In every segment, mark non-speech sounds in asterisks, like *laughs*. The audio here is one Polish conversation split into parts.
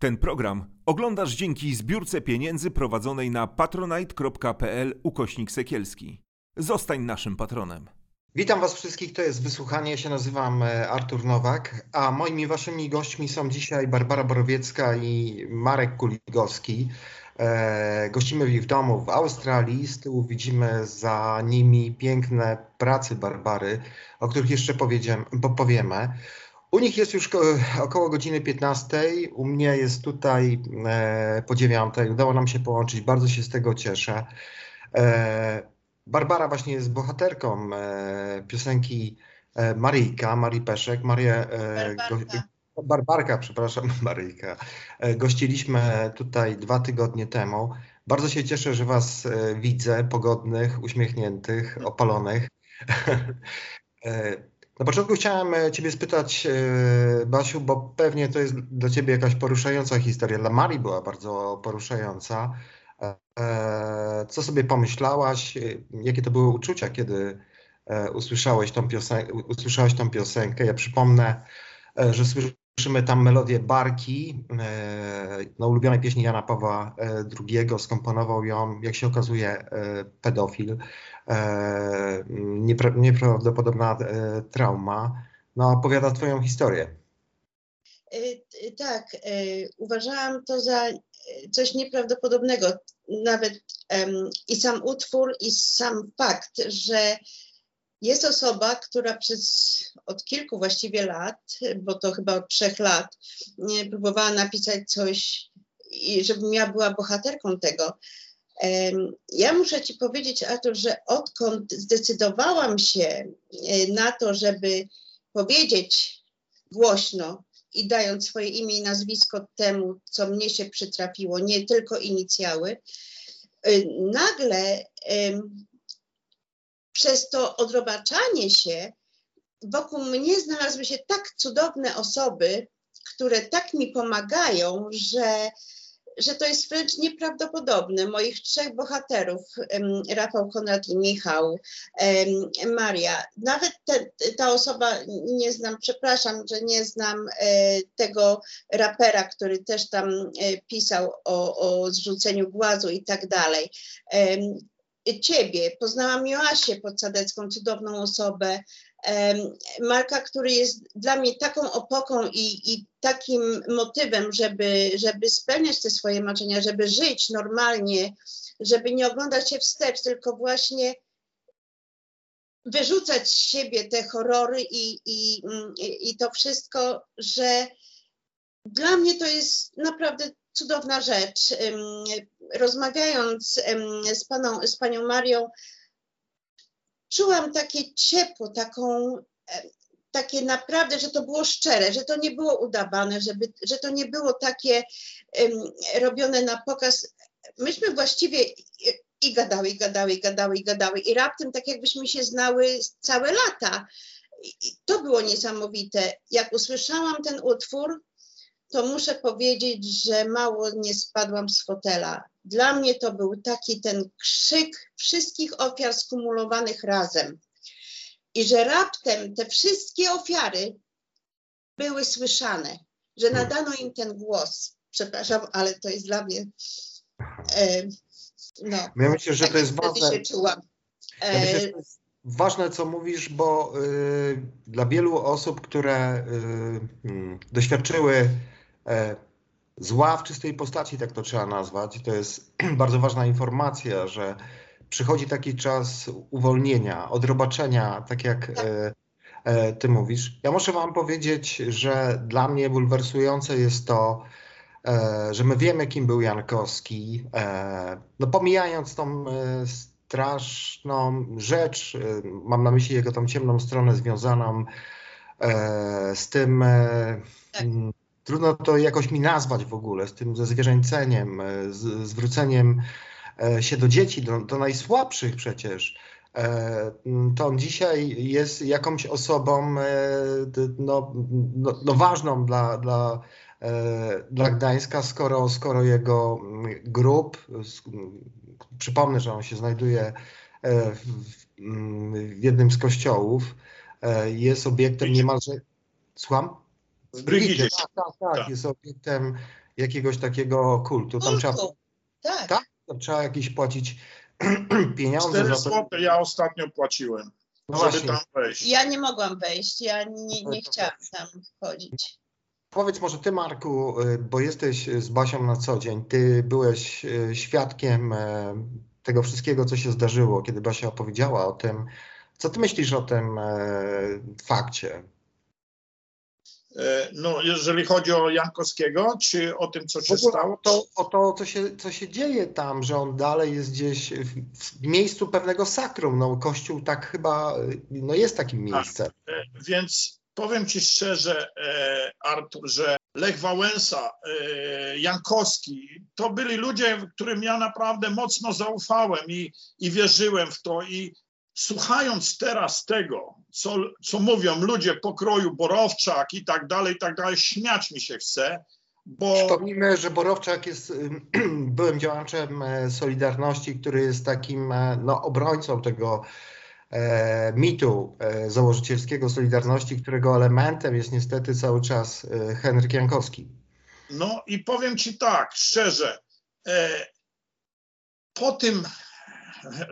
Ten program oglądasz dzięki zbiórce pieniędzy prowadzonej na patronite.pl ukośnik sekielski. Zostań naszym patronem. Witam Was wszystkich, to jest wysłuchanie. Ja się nazywam e, Artur Nowak, a moimi Waszymi gośćmi są dzisiaj Barbara Borowiecka i Marek Kuligowski. E, gościmy ich w domu w Australii. Z tyłu widzimy za nimi piękne prace Barbary, o których jeszcze powiemy. U nich jest już około godziny 15, u mnie jest tutaj e, po 9. Udało nam się połączyć, bardzo się z tego cieszę. E, Barbara właśnie jest bohaterką e, piosenki Maryjka, Marii Peszek. Marię, Barbarka. Barbarka, przepraszam, *laughs* Maryjka. Gościliśmy tutaj dwa tygodnie temu. Bardzo się cieszę, że Was widzę, pogodnych, uśmiechniętych, opalonych. *laughs* Na początku chciałem e, Ciebie spytać, e, Basiu, bo pewnie to jest dla Ciebie jakaś poruszająca historia. Dla Marii była bardzo poruszająca. E, co sobie pomyślałaś? Jakie to były uczucia, kiedy usłyszałeś tą, piosenkę, usłyszałeś tą piosenkę? Ja przypomnę, że słyszymy tam melodię Barki, no, ulubionej pieśni Jana Pawła II. Skomponował ją, jak się okazuje, pedofil. E, nieprawdopodobna e, trauma. No, opowiada Twoją historię. E, tak, uważałam to za coś nieprawdopodobnego. Nawet i sam utwór, i sam fakt, że jest osoba, która przez od kilku właściwie lat, bo to chyba od trzech lat, próbowała napisać coś, i żebym ja była bohaterką tego. Ja muszę Ci powiedzieć, Artur, że odkąd zdecydowałam się e, na to, żeby powiedzieć głośno i dając swoje imię i nazwisko temu, co mnie się przytrafiło, nie tylko inicjały, e, nagle przez to odrobaczanie się wokół mnie znalazły się tak cudowne osoby, które tak mi pomagają, że że to jest wręcz nieprawdopodobne. Moich trzech bohaterów, Rafał, Konrad i Michał, Maria, nawet te, ta osoba, nie znam, przepraszam, że nie znam e, tego rapera, który też tam e, pisał o, o zrzuceniu głazu i tak dalej. Ciebie, poznałam Joasię Podsadecką, cudowną osobę, Marka, który jest dla mnie taką opoką i, i, takim motywem, żeby, żeby spełniać te swoje marzenia, żeby żyć normalnie, żeby nie oglądać się wstecz, tylko właśnie wyrzucać z siebie te horrory i, i, i to wszystko, że dla mnie to jest naprawdę cudowna rzecz. Rozmawiając z, paną, z panią Marią, czułam takie ciepło, taką, e, takie naprawdę, że to było szczere, że to nie było udawane, żeby, że to nie było takie um, robione na pokaz. Myśmy właściwie i gadały, i gadały, i gadały, i gadały i raptem tak jakbyśmy się znały całe lata. I to było niesamowite. Jak usłyszałam ten utwór, to muszę powiedzieć, że mało nie spadłam z fotela. Dla mnie to był taki ten krzyk wszystkich ofiar skumulowanych razem. I że raptem te wszystkie ofiary były słyszane, że hmm. nadano im ten głos. Przepraszam, ale to jest dla mnie. E, no, ja myślę, że to jest ważne. Się czułam. Ja myślę, że to jest ważne, co mówisz, bo y, dla wielu osób, które y, y, doświadczyły E, zła w czystej postaci, tak to trzeba nazwać. To jest *clears throat* bardzo ważna informacja, że przychodzi taki czas uwolnienia, odrobaczenia, tak jak tak. E, e, ty mówisz. Ja muszę wam powiedzieć, że dla mnie bulwersujące jest to, że my wiemy, kim był Jankowski. No pomijając tą straszną rzecz, mam na myśli jego tą ciemną stronę związaną z tym, tak trudno to jakoś mi nazwać w ogóle, z tym ze zwierzęceniem, e, z zwróceniem e, się do dzieci, do, do najsłabszych przecież. E, to on dzisiaj jest jakąś osobą no, no, no ważną dla, dla, dla Gdańska, skoro, skoro jego grup, przypomnę, że on się znajduje w, w jednym z kościołów, jest obiektem niemalże. Słucham? Z Brygidzie. Tak, tak, tak, tak, Jest obiektem jakiegoś takiego kultu. Tam trzeba. Tak. Tak? tam trzeba jakieś płacić *clears throat* pieniądze 4 za to. złote ja ostatnio płaciłem, No żeby właśnie, tam wejść. Ja nie mogłam wejść, ja nie, nie chciałam tam wchodzić. powiedz może ty Marku, y, bo jesteś z Basią na co dzień, ty byłeś y, świadkiem e, tego wszystkiego, co się zdarzyło, kiedy Basia opowiedziała o tym. Co ty myślisz o tym fakcie? E, No, jeżeli chodzi o Jankowskiego, czy o tym, co się stało? O to, o to co, się, co się dzieje tam, że on dalej jest gdzieś w, w miejscu pewnego sakrum. No, Kościół tak chyba, no jest takim miejscem. E, Więc powiem Ci szczerze, e, Artur, że Lech Wałęsa, Jankowski, to byli ludzie, którym ja naprawdę mocno zaufałem i, i wierzyłem w to. I słuchając teraz tego, co, co mówią ludzie pokroju Borowczak i tak dalej, i tak dalej, śmiać mi się chce, bo Przypomnijmy, że Borowczak jest ym, *clears throat* byłym działaczem e, Solidarności, który jest takim e, no, obrońcą tego e, mitu e, założycielskiego Solidarności, którego elementem jest niestety cały czas e, Henryk Jankowski. No i powiem ci tak, szczerze, e, po tym,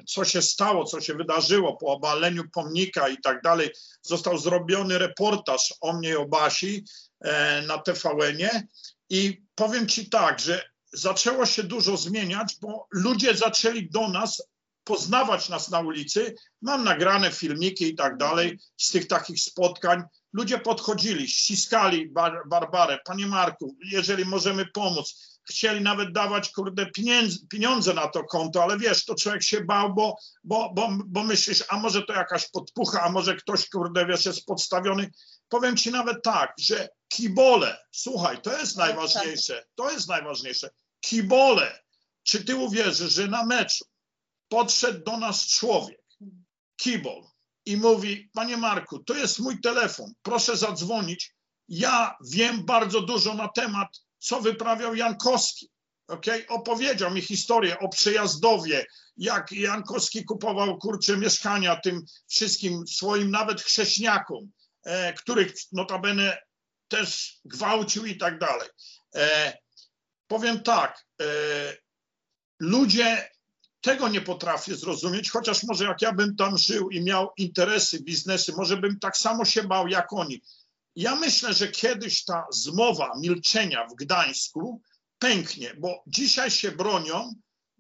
co się stało, co się wydarzyło, po obaleniu pomnika i tak dalej, został zrobiony reportaż o mnie i o Basi e, na TVN-ie i powiem ci tak, że zaczęło się dużo zmieniać, bo ludzie zaczęli do nas poznawać nas na ulicy. Mam nagrane filmiki i tak dalej z tych takich spotkań. Ludzie podchodzili, ściskali Bar Barbarę. Panie Marku, jeżeli możemy pomóc. Chcieli nawet dawać, kurde, pieniędzy, pieniądze na to konto, ale wiesz, to człowiek się bał, bo, bo, bo, bo myślisz, a może to jakaś podpucha, a może ktoś, kurde, wiesz, jest podstawiony. Powiem ci nawet tak, że kibole, słuchaj, to jest najważniejsze, to jest najważniejsze. Kibole, czy ty uwierzysz, że na meczu podszedł do nas człowiek, kibol, i mówi, panie Marku, to jest mój telefon, proszę zadzwonić. Ja wiem bardzo dużo na temat, co wyprawiał Jankowski. Okay? Opowiedział mi historię o przejazdowie, jak Jankowski kupował kurcze mieszkania tym wszystkim swoim nawet chrześniakom, e, których notabene też gwałcił i tak dalej. E, powiem tak, e, ludzie tego nie potrafię zrozumieć, chociaż może jak ja bym tam żył i miał interesy, biznesy, może bym tak samo się bał jak oni. Ja myślę, że kiedyś ta zmowa milczenia w Gdańsku pęknie, bo dzisiaj się bronią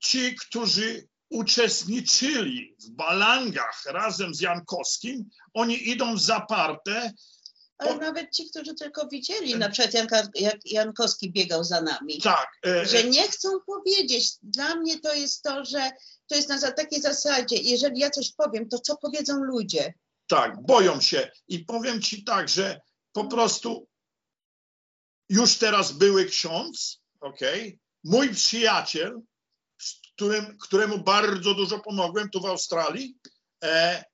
ci, którzy uczestniczyli w balangach razem z Jankowskim, oni idą w zaparte. Ale Po- nawet ci, którzy tylko widzieli, na przykład Janka, jak Jankowski biegał za nami, Tak, e, że nie chcą powiedzieć. Dla mnie to jest to, że to jest na takiej zasadzie, jeżeli ja coś powiem, to co powiedzą ludzie? Tak, boją się. I powiem ci tak, że po prostu już teraz były ksiądz, okej, mój przyjaciel, którym, któremu bardzo dużo pomogłem tu w Australii, e,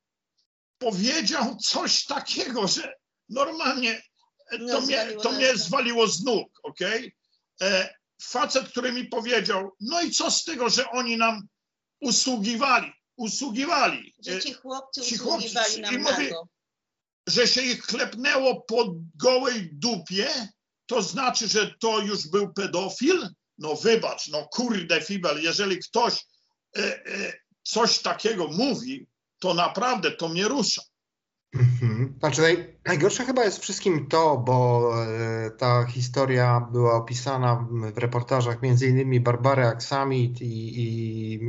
powiedział coś takiego, że normalnie e, to, mnie, zwaliło to mnie zwaliło z nóg, okej? E, Facet, który mi powiedział, no i co z tego, że oni nam usługiwali, usługiwali. Że E, ci chłopcy ci chłopcy usługiwali i nam nago. Że się ich klepnęło po gołej dupie, to znaczy, że to już był pedofil? No wybacz, no kurde fibel, jeżeli ktoś e, e, coś takiego mówi, to naprawdę to mnie rusza. Mhm. Znaczy naj, najgorsze chyba jest wszystkim to, bo e, ta historia była opisana w, reportażach między innymi Barbary Aksamit i, i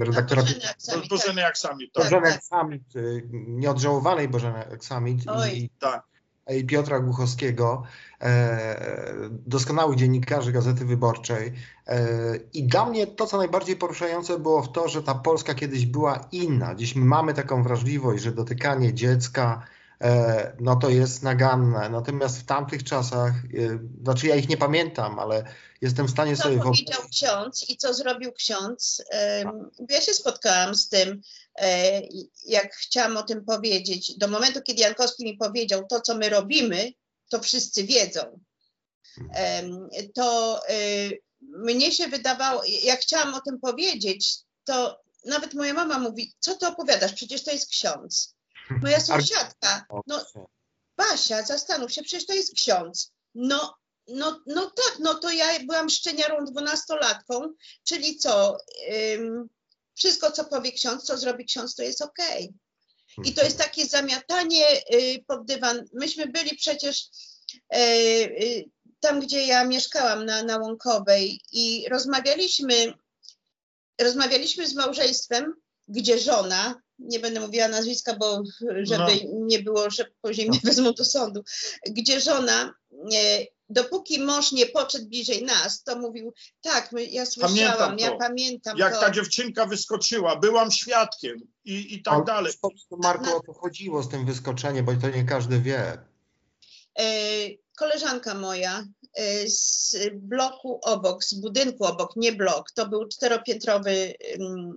e, redaktora Bożeny Aksamit, tak. Bożeny jak sami, tak. Bożeny. Aksamit, e, nieodżałowanej Bożeny Aksamit Oj. i, Tak. I Piotra Głuchowskiego, e, doskonałych dziennikarzy Gazety Wyborczej. E, I dla mnie to, co najbardziej poruszające było w to, że ta Polska kiedyś była inna. Dziś my mamy taką wrażliwość, że dotykanie dziecka, no to jest naganne. Natomiast w tamtych czasach, e, znaczy ja ich nie pamiętam, ale jestem w stanie Co sobie wyobrazić. powiedział ksiądz i co zrobił ksiądz? Em, Ja się spotkałam z tym, e, jak chciałam o tym powiedzieć. Do momentu, kiedy Jankowski mi powiedział, to co my robimy, to wszyscy wiedzą. To e, mnie się wydawało, jak chciałam o tym powiedzieć, to nawet moja mama mówi, co ty opowiadasz, przecież to jest ksiądz. Moja sąsiadka, no Basia, zastanów się, przecież to jest ksiądz. No, No, no tak, no to ja byłam szczeniarą dwunastolatką, czyli co? ym, wszystko, co powie ksiądz, co zrobi ksiądz, to jest okej. I to jest takie zamiatanie y, pod dywan. Myśmy byli przecież e, y, tam, gdzie ja mieszkałam na, na Łąkowej i rozmawialiśmy, rozmawialiśmy z małżeństwem, gdzie żona, nie będę mówiła nazwiska, bo żeby No. nie było, że później mnie wezmą do sądu, gdzie żona, e, dopóki mąż nie podszedł bliżej nas, to mówił, tak, my, ja słyszałam, Pamiętam ja pamiętam Jak to. ta dziewczynka wyskoczyła, byłam świadkiem i, i tak Ale dalej. Po prostu, Marku, o to chodziło z tym wyskoczeniem, bo to nie każdy wie. E, koleżanka moja e, z bloku obok, z budynku obok, nie blok, to był czteropiętrowy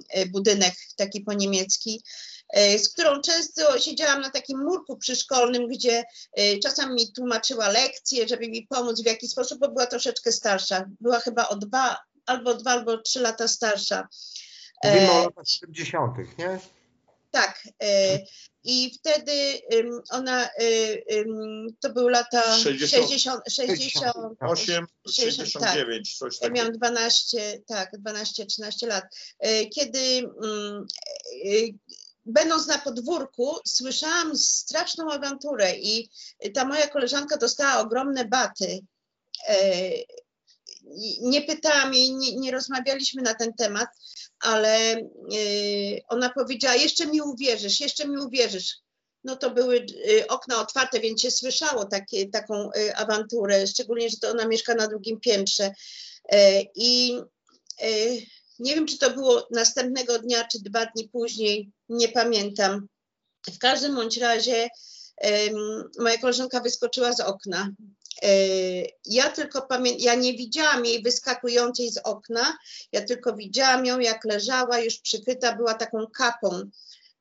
e, budynek taki po niemiecki, e, z którą często siedziałam na takim murku przyszkolnym, gdzie czasem mi tłumaczyła lekcje, żeby mi pomóc w jakiś sposób, bo była troszeczkę starsza. Była chyba o dwa, albo dwa, albo trzy lata starsza. Mówimy o E, latach 70., nie? tak. I wtedy ona, y, to były lata 60. 60, 60, 8, 60, 69, coś Ja takiego. miałam 12, tak, 12-13 lat. E, Kiedy e, będąc na podwórku, słyszałam straszną awanturę i ta moja koleżanka dostała ogromne baty. Nie pytałam jej, nie, nie rozmawialiśmy na ten temat, ale e, ona powiedziała: Jeszcze mi uwierzysz, jeszcze mi uwierzysz. No to były e, okna otwarte, więc się słyszało takie, taką e, awanturę, szczególnie, że to ona mieszka na drugim piętrze. I nie wiem, czy to było następnego dnia, czy dwa dni później, nie pamiętam. W każdym bądź razie moja koleżanka wyskoczyła z okna. E, Ja tylko pamiętam, ja nie widziałam jej wyskakującej z okna, ja tylko widziałam ją, jak leżała, już przykryta była taką kapą.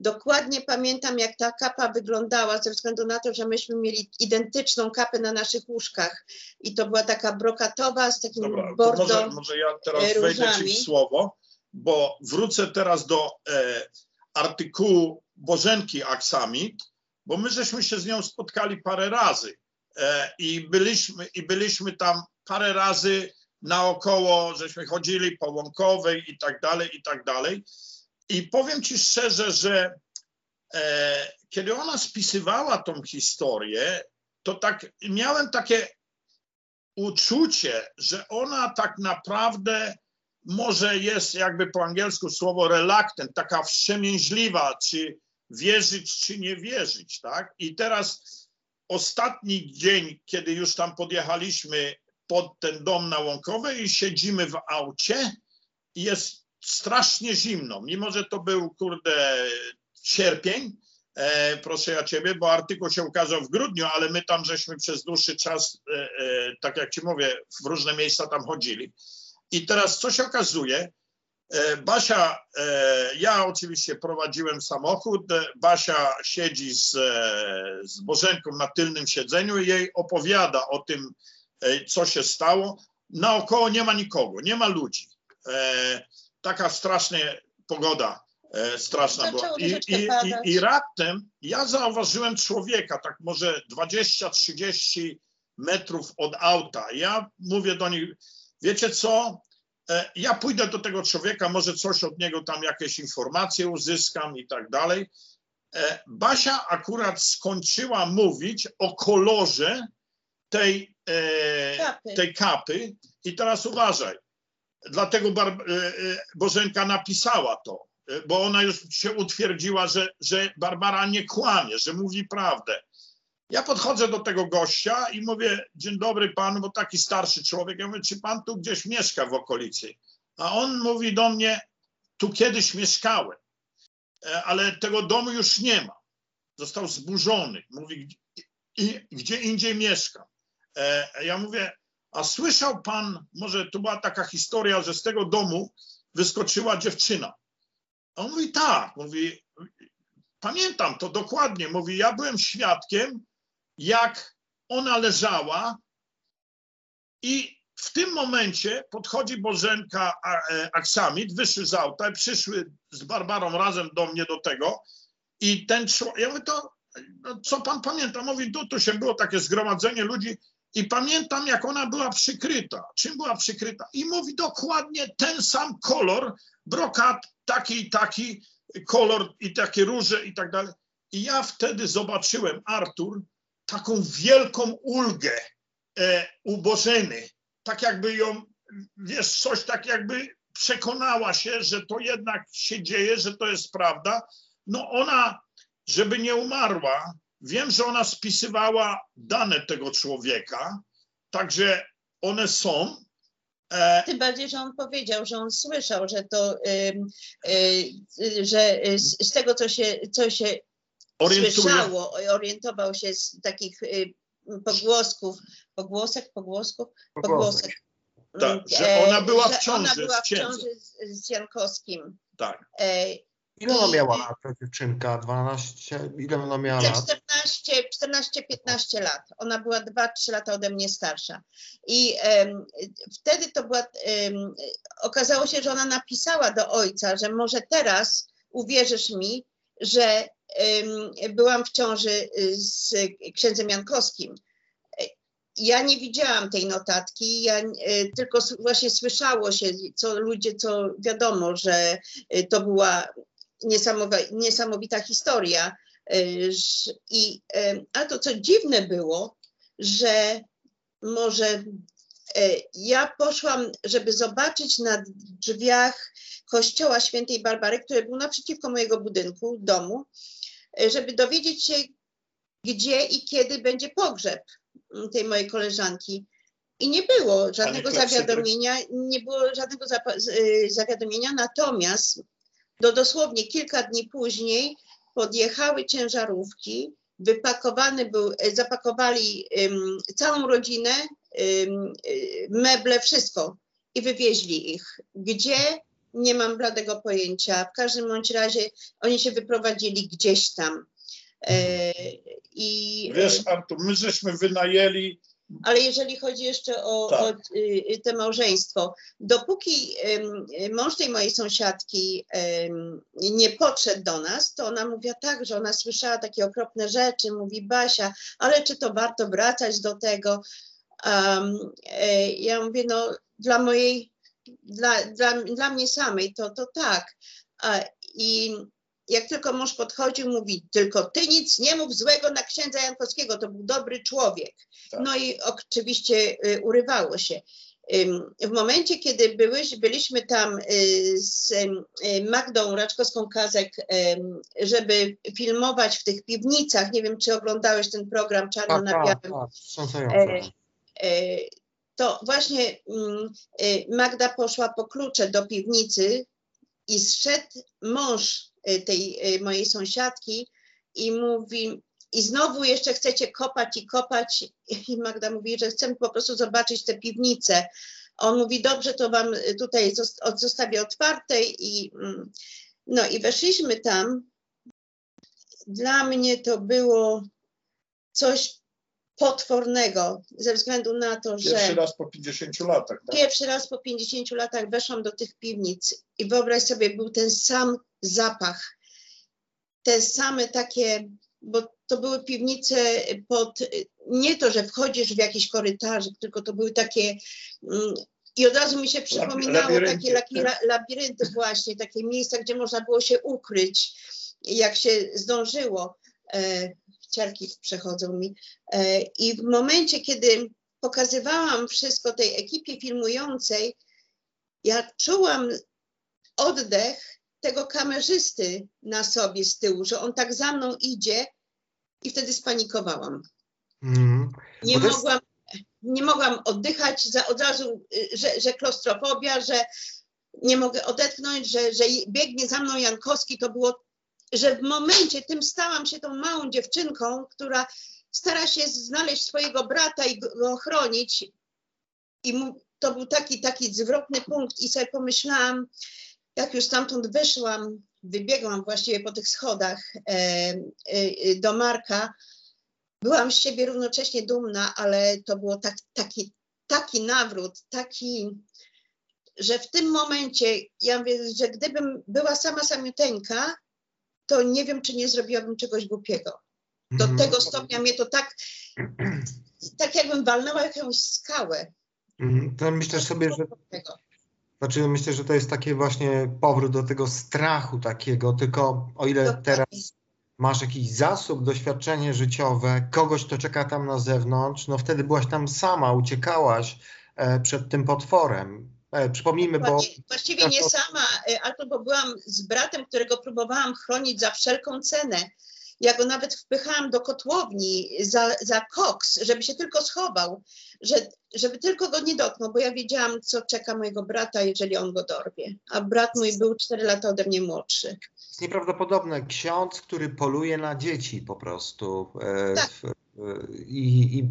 Dokładnie pamiętam, jak ta kapa wyglądała, ze względu na to, że myśmy mieli identyczną kapę na naszych łóżkach. I to była taka brokatowa z takim Dobra, bordo. może, może ja teraz e, wejdę ci różami. w słowo, bo wrócę teraz do e, artykułu Bożenki Aksamit, bo my żeśmy się z nią spotkali parę razy i, byliśmy, i byliśmy tam parę razy naokoło, żeśmy chodzili po Łąkowej i tak dalej, i tak dalej. I powiem ci szczerze, że e, kiedy ona spisywała tą historię, to tak miałem takie uczucie, że ona tak naprawdę może jest jakby po angielsku słowo reluctant, taka wstrzemięźliwa, czy wierzyć, czy nie wierzyć, tak? I teraz ostatni dzień, kiedy już tam podjechaliśmy pod ten dom na Łąkowej i siedzimy w aucie jest strasznie zimno, mimo że to był, kurde, sierpień, e, proszę ja ciebie, bo artykuł się ukazał w grudniu, ale my tam żeśmy przez dłuższy czas, e, e, tak jak ci mówię, w różne miejsca tam chodzili. I teraz co się okazuje? E, Basia, e, ja oczywiście prowadziłem samochód, Basia siedzi z, e, z Bożenką na tylnym siedzeniu i jej opowiada o tym, co się stało. Naokoło nie ma nikogo, nie ma ludzi. Taka straszna pogoda, straszna była. I, i, i. I raptem ja zauważyłem człowieka, tak może 20-30 metrów od auta. Ja mówię do nich, wiecie co, ja pójdę do tego człowieka, może coś od niego tam, jakieś informacje uzyskam i tak dalej. E, Basia akurat skończyła mówić o kolorze tej, e, Kapy. tej kapy i teraz uważaj. Dlatego Bar- e, e, Bożenka napisała to, e, bo ona już się utwierdziła, że, że Barbara nie kłamie, że mówi prawdę. Ja podchodzę do tego gościa i mówię, dzień dobry panu, bo taki starszy człowiek. Ja mówię, czy pan tu gdzieś mieszka w okolicy? A on mówi do mnie, tu kiedyś mieszkałem, e, ale tego domu już nie ma. Został zburzony. Mówi, "Gdzie- i, gdzie indziej mieszkam. E, Ja mówię, a słyszał pan, może tu była taka historia, że z tego domu wyskoczyła dziewczyna. A on mówi, tak. Mówi, pamiętam to dokładnie. Mówi, ja byłem świadkiem, jak ona leżała i w tym momencie podchodzi Bożenka e, Aksamit, wyszły z auta, przyszły z Barbarą razem do mnie do tego i ten człowiek, ja mówię, to no, co pan pamięta? Mówi, tu, tu się było takie zgromadzenie ludzi I pamiętam, jak ona była przykryta. Czym była przykryta? I mówi dokładnie ten sam kolor, brokat, taki i taki kolor i takie róże i tak dalej. I ja wtedy zobaczyłem, Artur, taką wielką ulgę e. Tak jakby ją, wiesz, coś tak jakby przekonała się, że to jednak się dzieje, że to jest prawda. No ona, żeby nie umarła, wiem, że ona spisywała dane tego człowieka, także one są. E, Tym bardziej, że on powiedział, że on słyszał, że to, y, że z tego, co się, co się orientuje. słyszało, orientował się z takich y, pogłosków, pogłosek, pogłosków, pogłosek. Tak, że ona była w ciąży Ona była z w ciąży z, z Jankowskim. Tak. E, Ile ona miała lat, ta dziewczynka? 12? Ile ona miała lat? 14, 14-15 lat. Ona była 2-3 lata ode mnie starsza. I em, wtedy to była, em, okazało się, że ona napisała do ojca, że może teraz uwierzysz mi, że byłam w ciąży y, z księdzem Jankowskim. Ja nie widziałam tej notatki, ja e, tylko właśnie słyszało się, co ludzie, co wiadomo, że e, to była niesamowita, historia. Y, I, y, a to co dziwne było, że może y, ja poszłam, żeby zobaczyć na drzwiach kościoła świętej Barbary, który był naprzeciwko mojego budynku, domu, y, żeby dowiedzieć się, gdzie i kiedy będzie pogrzeb mm, tej mojej koleżanki. I nie było żadnego zawiadomienia, nie było żadnego y, zawiadomienia, natomiast do dosłownie kilka dni później podjechały ciężarówki, wypakowany był, e, zapakowali ym, całą rodzinę, meble, wszystko i wywieźli ich. Gdzie? Nie mam bladego pojęcia. W każdym bądź razie oni się wyprowadzili gdzieś tam. E, I, Wiesz, Artur, my żeśmy wynajęli, ale jeżeli chodzi jeszcze o, Tak. o y, te małżeństwo, dopóki mąż tej mojej sąsiadki nie podszedł do nas, to ona mówiła tak, że ona słyszała takie okropne rzeczy, mówi Basia, ale czy to warto wracać do tego? Um, e, ja mówię, no dla mojej, dla, dla, dla mnie samej to, to tak. A, I jak tylko mąż podchodził, mówi, tylko ty nic nie mów złego na księdza Jankowskiego, to był dobry człowiek. Tak. No i oczywiście y, urywało się. W momencie, kiedy byłyś, byliśmy tam y, z y, Magdą Raczkowską-Kazek, żeby filmować w tych piwnicach, nie wiem, czy oglądałeś ten program Czarno Tak, na tak, Białym, tak, wstrząsające. E, to właśnie mm, e, Magda poszła po klucze do piwnicy i zszedł mąż e, tej mojej sąsiadki i mówi, i znowu jeszcze chcecie kopać i kopać. I Magda mówi, że chcemy po prostu zobaczyć tę piwnicę. On mówi, dobrze, to wam tutaj zostawię otwarte i mm, no i weszliśmy tam. Dla mnie to było coś potwornego ze względu na to, że pierwszy raz po 50 latach. Tak? pierwszy raz po 50 latach weszłam do tych piwnic i wyobraź sobie, był ten sam zapach, te same takie, bo to były piwnice pod, nie to, że wchodzisz w jakiś korytarz, tylko to były takie mm, i od razu mi się przypominało labirynty, takie tak. la, labirynty właśnie, takie miejsca, gdzie można było się ukryć, jak się zdążyło. E, ciarki przechodzą mi. E, I w momencie, kiedy pokazywałam wszystko tej ekipie filmującej, ja czułam oddech tego kamerzysty na sobie z tyłu, że on tak za mną idzie i wtedy spanikowałam. Mhm. Nie jest- mogłam, nie mogłam oddychać za, od razu, y, że, że klaustrofobia, że nie mogę odetchnąć, że, że biegnie za mną Jankowski, to było, że w momencie tym stałam się tą małą dziewczynką, która stara się znaleźć swojego brata i go ochronić. I mu, to był taki, taki zwrotny punkt i sobie pomyślałam, jak już stamtąd wyszłam, wybiegłam właściwie po tych schodach e, e, do Marka, byłam z siebie równocześnie dumna, ale to było tak, taki, taki nawrót, taki, że w tym momencie, ja mówię, że gdybym była sama samiuteńka, to nie wiem, czy nie zrobiłabym czegoś głupiego. Do Mhm. tego stopnia mnie to tak, *clears throat* tak jakbym walnęła jakąś skałę. Mhm. To myślę sobie, że. Znaczy, myślę, że to jest taki właśnie powrót do tego strachu takiego, tylko o ile teraz masz jakiś zasób, doświadczenie życiowe, kogoś, kto czeka tam na zewnątrz, no wtedy byłaś tam sama, uciekałaś e, przed tym potworem. E, przypomnijmy, bo. Właściwie nie sama, y, albo bo byłam z bratem, którego próbowałam chronić za wszelką cenę. Ja go nawet wpychałam do kotłowni za, za koks, żeby się tylko schował, że, żeby tylko go nie dotknął, bo ja wiedziałam, co czeka mojego brata, jeżeli on go dorwie. A brat mój był 4 lata ode mnie młodszy. jest nieprawdopodobne. Ksiądz, który poluje na dzieci po prostu. E, Tak. w- e, I, I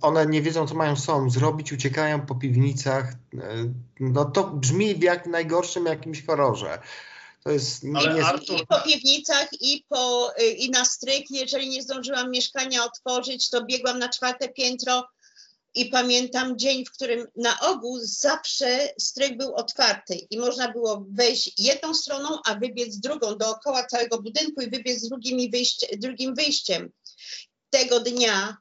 one nie wiedzą, co mają sobą zrobić, uciekają po piwnicach. E, No to brzmi w jak najgorszym jakimś horrorze. To jest Ale nie, Artur- I po piwnicach, i, po, y, i na stryk. Jeżeli nie zdążyłam mieszkania otworzyć, to biegłam na czwarte piętro i pamiętam dzień, w którym na ogół zawsze stryk był otwarty i można było wejść jedną stroną, a wybiec drugą dookoła całego budynku i wybiec drugim, i wyjście, drugim wyjściem. Tego dnia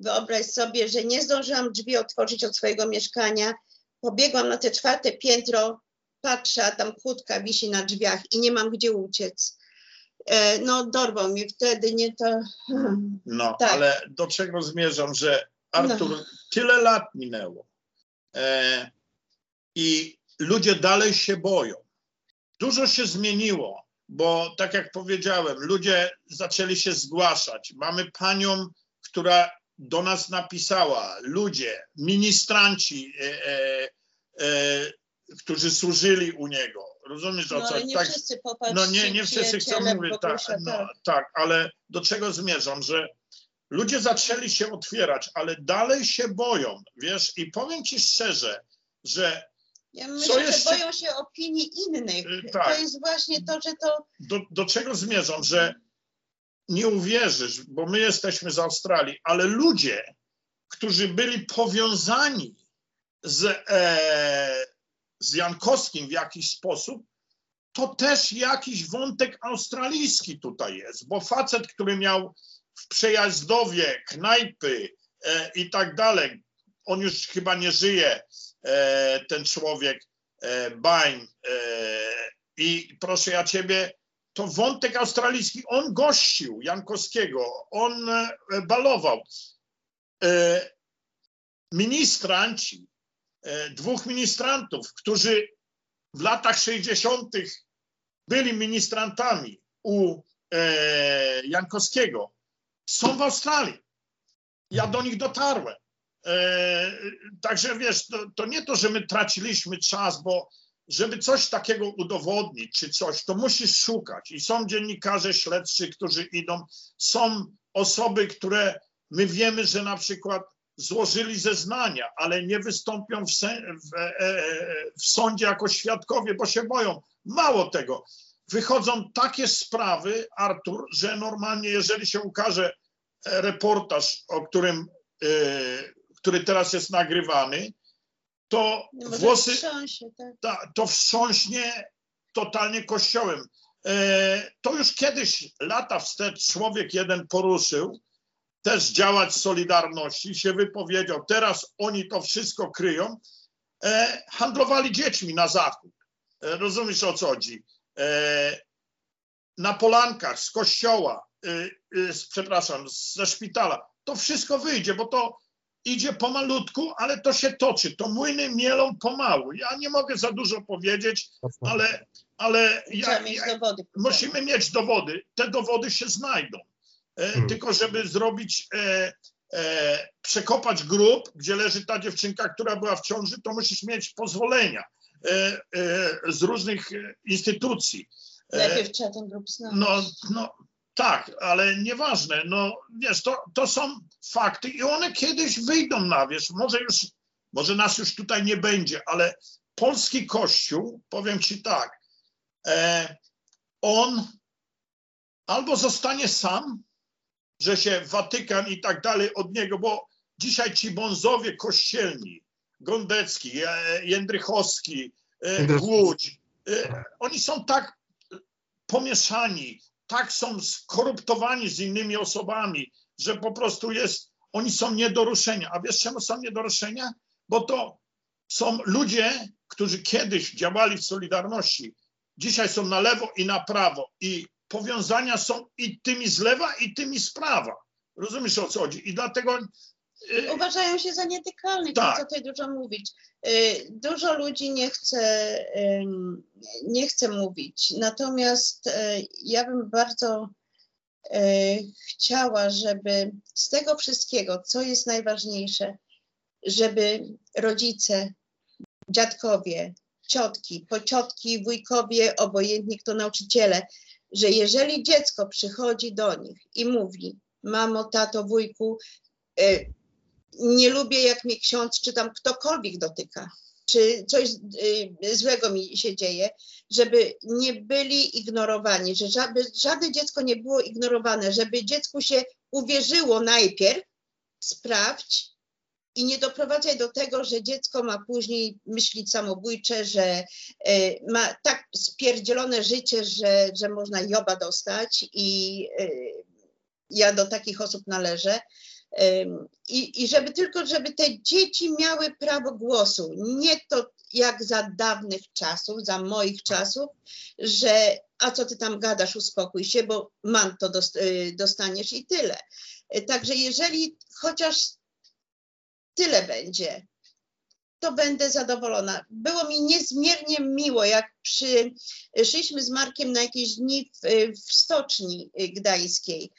wyobraź sobie, że nie zdążyłam drzwi otworzyć od swojego mieszkania. Pobiegłam na te czwarte piętro, patrzę, a tam kłódka wisi na drzwiach i nie mam gdzie uciec. E, No, dorwał mnie wtedy, nie to. No, Tak. ale do czego zmierzam, że Artur, tyle lat minęło e, i ludzie dalej się boją. Dużo się zmieniło, bo tak jak powiedziałem, ludzie zaczęli się zgłaszać. Mamy panią, która do nas napisała, ludzie, ministranci, e, e, e, którzy służyli u niego. Rozumiesz o No, co? ale nie tak, wszyscy popatrzcie. no nie, nie wszyscy chcą mówić, tak, no, tak. tak, ale do czego zmierzam, że ludzie zaczęli się otwierać, ale dalej się boją, wiesz, i powiem ci szczerze, że Ja Co myślę, jeszcze- że boją się opinii innych. Y, tak. To jest właśnie to, że to. do, do czego zmierzam, że nie uwierzysz, bo my jesteśmy z Australii, ale ludzie, którzy byli powiązani z, e, z Jankowskim w jakiś sposób, to też jakiś wątek australijski tutaj jest, bo facet, który miał w przejazdowie knajpy e, i tak dalej, on już chyba nie żyje, e, ten człowiek, e, Bain, e, i proszę ja ciebie, to wątek australijski, on gościł Jankowskiego, on e, balował. E, Ministranci, dwóch ministrantów, którzy w latach 60. byli ministrantami u e, Jankowskiego, są w Australii. Ja do nich dotarłem. E, także wiesz, to, to nie to, że my traciliśmy czas, bo żeby coś takiego udowodnić, czy coś, to musisz szukać. I są dziennikarze śledczy, którzy idą, są osoby, które my wiemy, że na przykład złożyli zeznania, ale nie wystąpią w, w, e, e, w sądzie jako świadkowie, bo się boją. Mało tego, wychodzą takie sprawy, Artur, że normalnie, jeżeli się ukaże reportaż, o którym, e, który teraz jest nagrywany, to może włosy, wstrząsie, tak. ta, to wstrząśnie totalnie kościołem. E, to już kiedyś, lata wstecz, człowiek jeden poruszył, też działać Solidarności, się wypowiedział. Teraz oni to wszystko kryją. E, handlowali dziećmi na zachód. E, rozumiesz o co chodzi? E, na polankach z kościoła, e, e, z, przepraszam, ze szpitala. To wszystko wyjdzie, bo to idzie pomalutku, ale to się toczy. To młyny mielą pomału. Ja nie mogę za dużo powiedzieć, ale, ale ja, mieć ja, dowody. musimy mieć dowody. Te dowody się znajdą. E, Hmm. Tylko żeby zrobić, e, e, przekopać grób, gdzie leży ta dziewczynka, która była w ciąży, to musisz mieć pozwolenia e, e, z różnych e, instytucji. E, Najpierw trzeba ten grób znaleźć. no, no tak, ale nieważne. No wiesz, to, to są fakty i one kiedyś wyjdą na wierzch. Może już, może nas już tutaj nie będzie, ale polski kościół, powiem ci tak, e, on albo zostanie sam, że się Watykan i tak dalej od niego, bo dzisiaj ci bonzowie kościelni, Gondecki, e, Jędrychowski, e. Głódź, e, oni są tak pomieszani, tak są skoruptowani z innymi osobami, że po prostu jest, oni są nie do ruszenia. A wiesz czemu są nie do ruszenia? Bo to są ludzie, którzy kiedyś działali w Solidarności, dzisiaj są na lewo i na prawo i powiązania są i tymi z lewa i tymi z prawa. Rozumiesz o co chodzi? I dlatego y, Uważają się za nietykalnych, Tak. co tutaj dużo mówić. Y, Dużo ludzi nie chce, nie chce mówić, natomiast y, ja bym bardzo chciała, żeby z tego wszystkiego, co jest najważniejsze, żeby rodzice, dziadkowie, ciotki, pociotki, wujkowie, obojętnie kto nauczyciele, że jeżeli dziecko przychodzi do nich i mówi, mamo, tato, wujku, y, nie lubię, jak mnie ksiądz czy tam ktokolwiek dotyka, czy coś y, złego mi się dzieje, żeby nie byli ignorowani, że żadne, żadne dziecko nie było ignorowane, żeby dziecku się uwierzyło najpierw, sprawdź i nie doprowadzaj do tego, że dziecko ma później myśli samobójcze, że y, ma tak spierdzielone życie, że, że można joba dostać i y, ja do takich osób należę. I, I żeby tylko, żeby te dzieci miały prawo głosu, nie to jak za dawnych czasów, za moich czasów, że a co ty tam gadasz, uspokój się, bo man to y, dostaniesz i tyle. Także jeżeli chociaż tyle będzie, to będę zadowolona. Było mi niezmiernie miło, jak przy, szliśmy z Markiem na jakieś dni w, w stoczni gdańskiej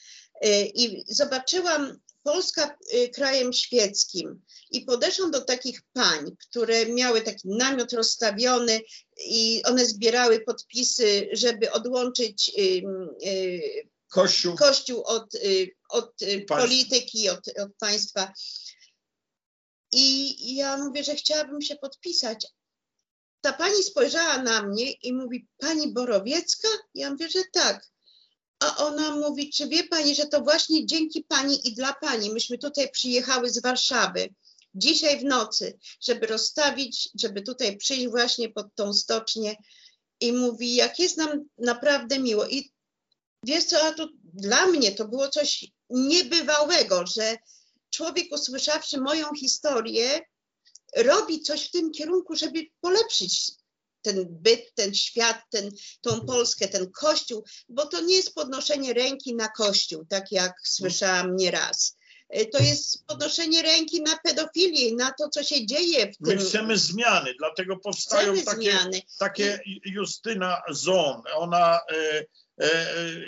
y, i zobaczyłam Polska y, krajem świeckim i podeszłam do takich pań, które miały taki namiot rozstawiony i one zbierały podpisy, żeby odłączyć y, Kościół Kościół od, od polityki, od, od państwa. I ja mówię, że chciałabym się podpisać. Ta pani spojrzała na mnie i mówi, pani Borowiecka? Ja mówię, że tak. A ona mówi, czy wie pani, że to właśnie dzięki pani i dla pani myśmy tutaj przyjechały z Warszawy dzisiaj w nocy, żeby rozstawić, żeby tutaj przyjść właśnie pod tą stocznię i mówi, jak jest nam naprawdę miło. I wiesz co, a to dla mnie to było coś niebywałego, że człowiek usłyszawszy moją historię, robi coś w tym kierunku, żeby polepszyć ten byt, ten świat, ten, tą Polskę, ten kościół, bo to nie jest podnoszenie ręki na kościół, tak jak słyszałam nieraz. Y, To jest podnoszenie ręki na pedofilię, na to, co się dzieje w My tym. chcemy zmiany, dlatego powstają Chcemy takie, zmiany. takie Justyna Zon. Ona e, e,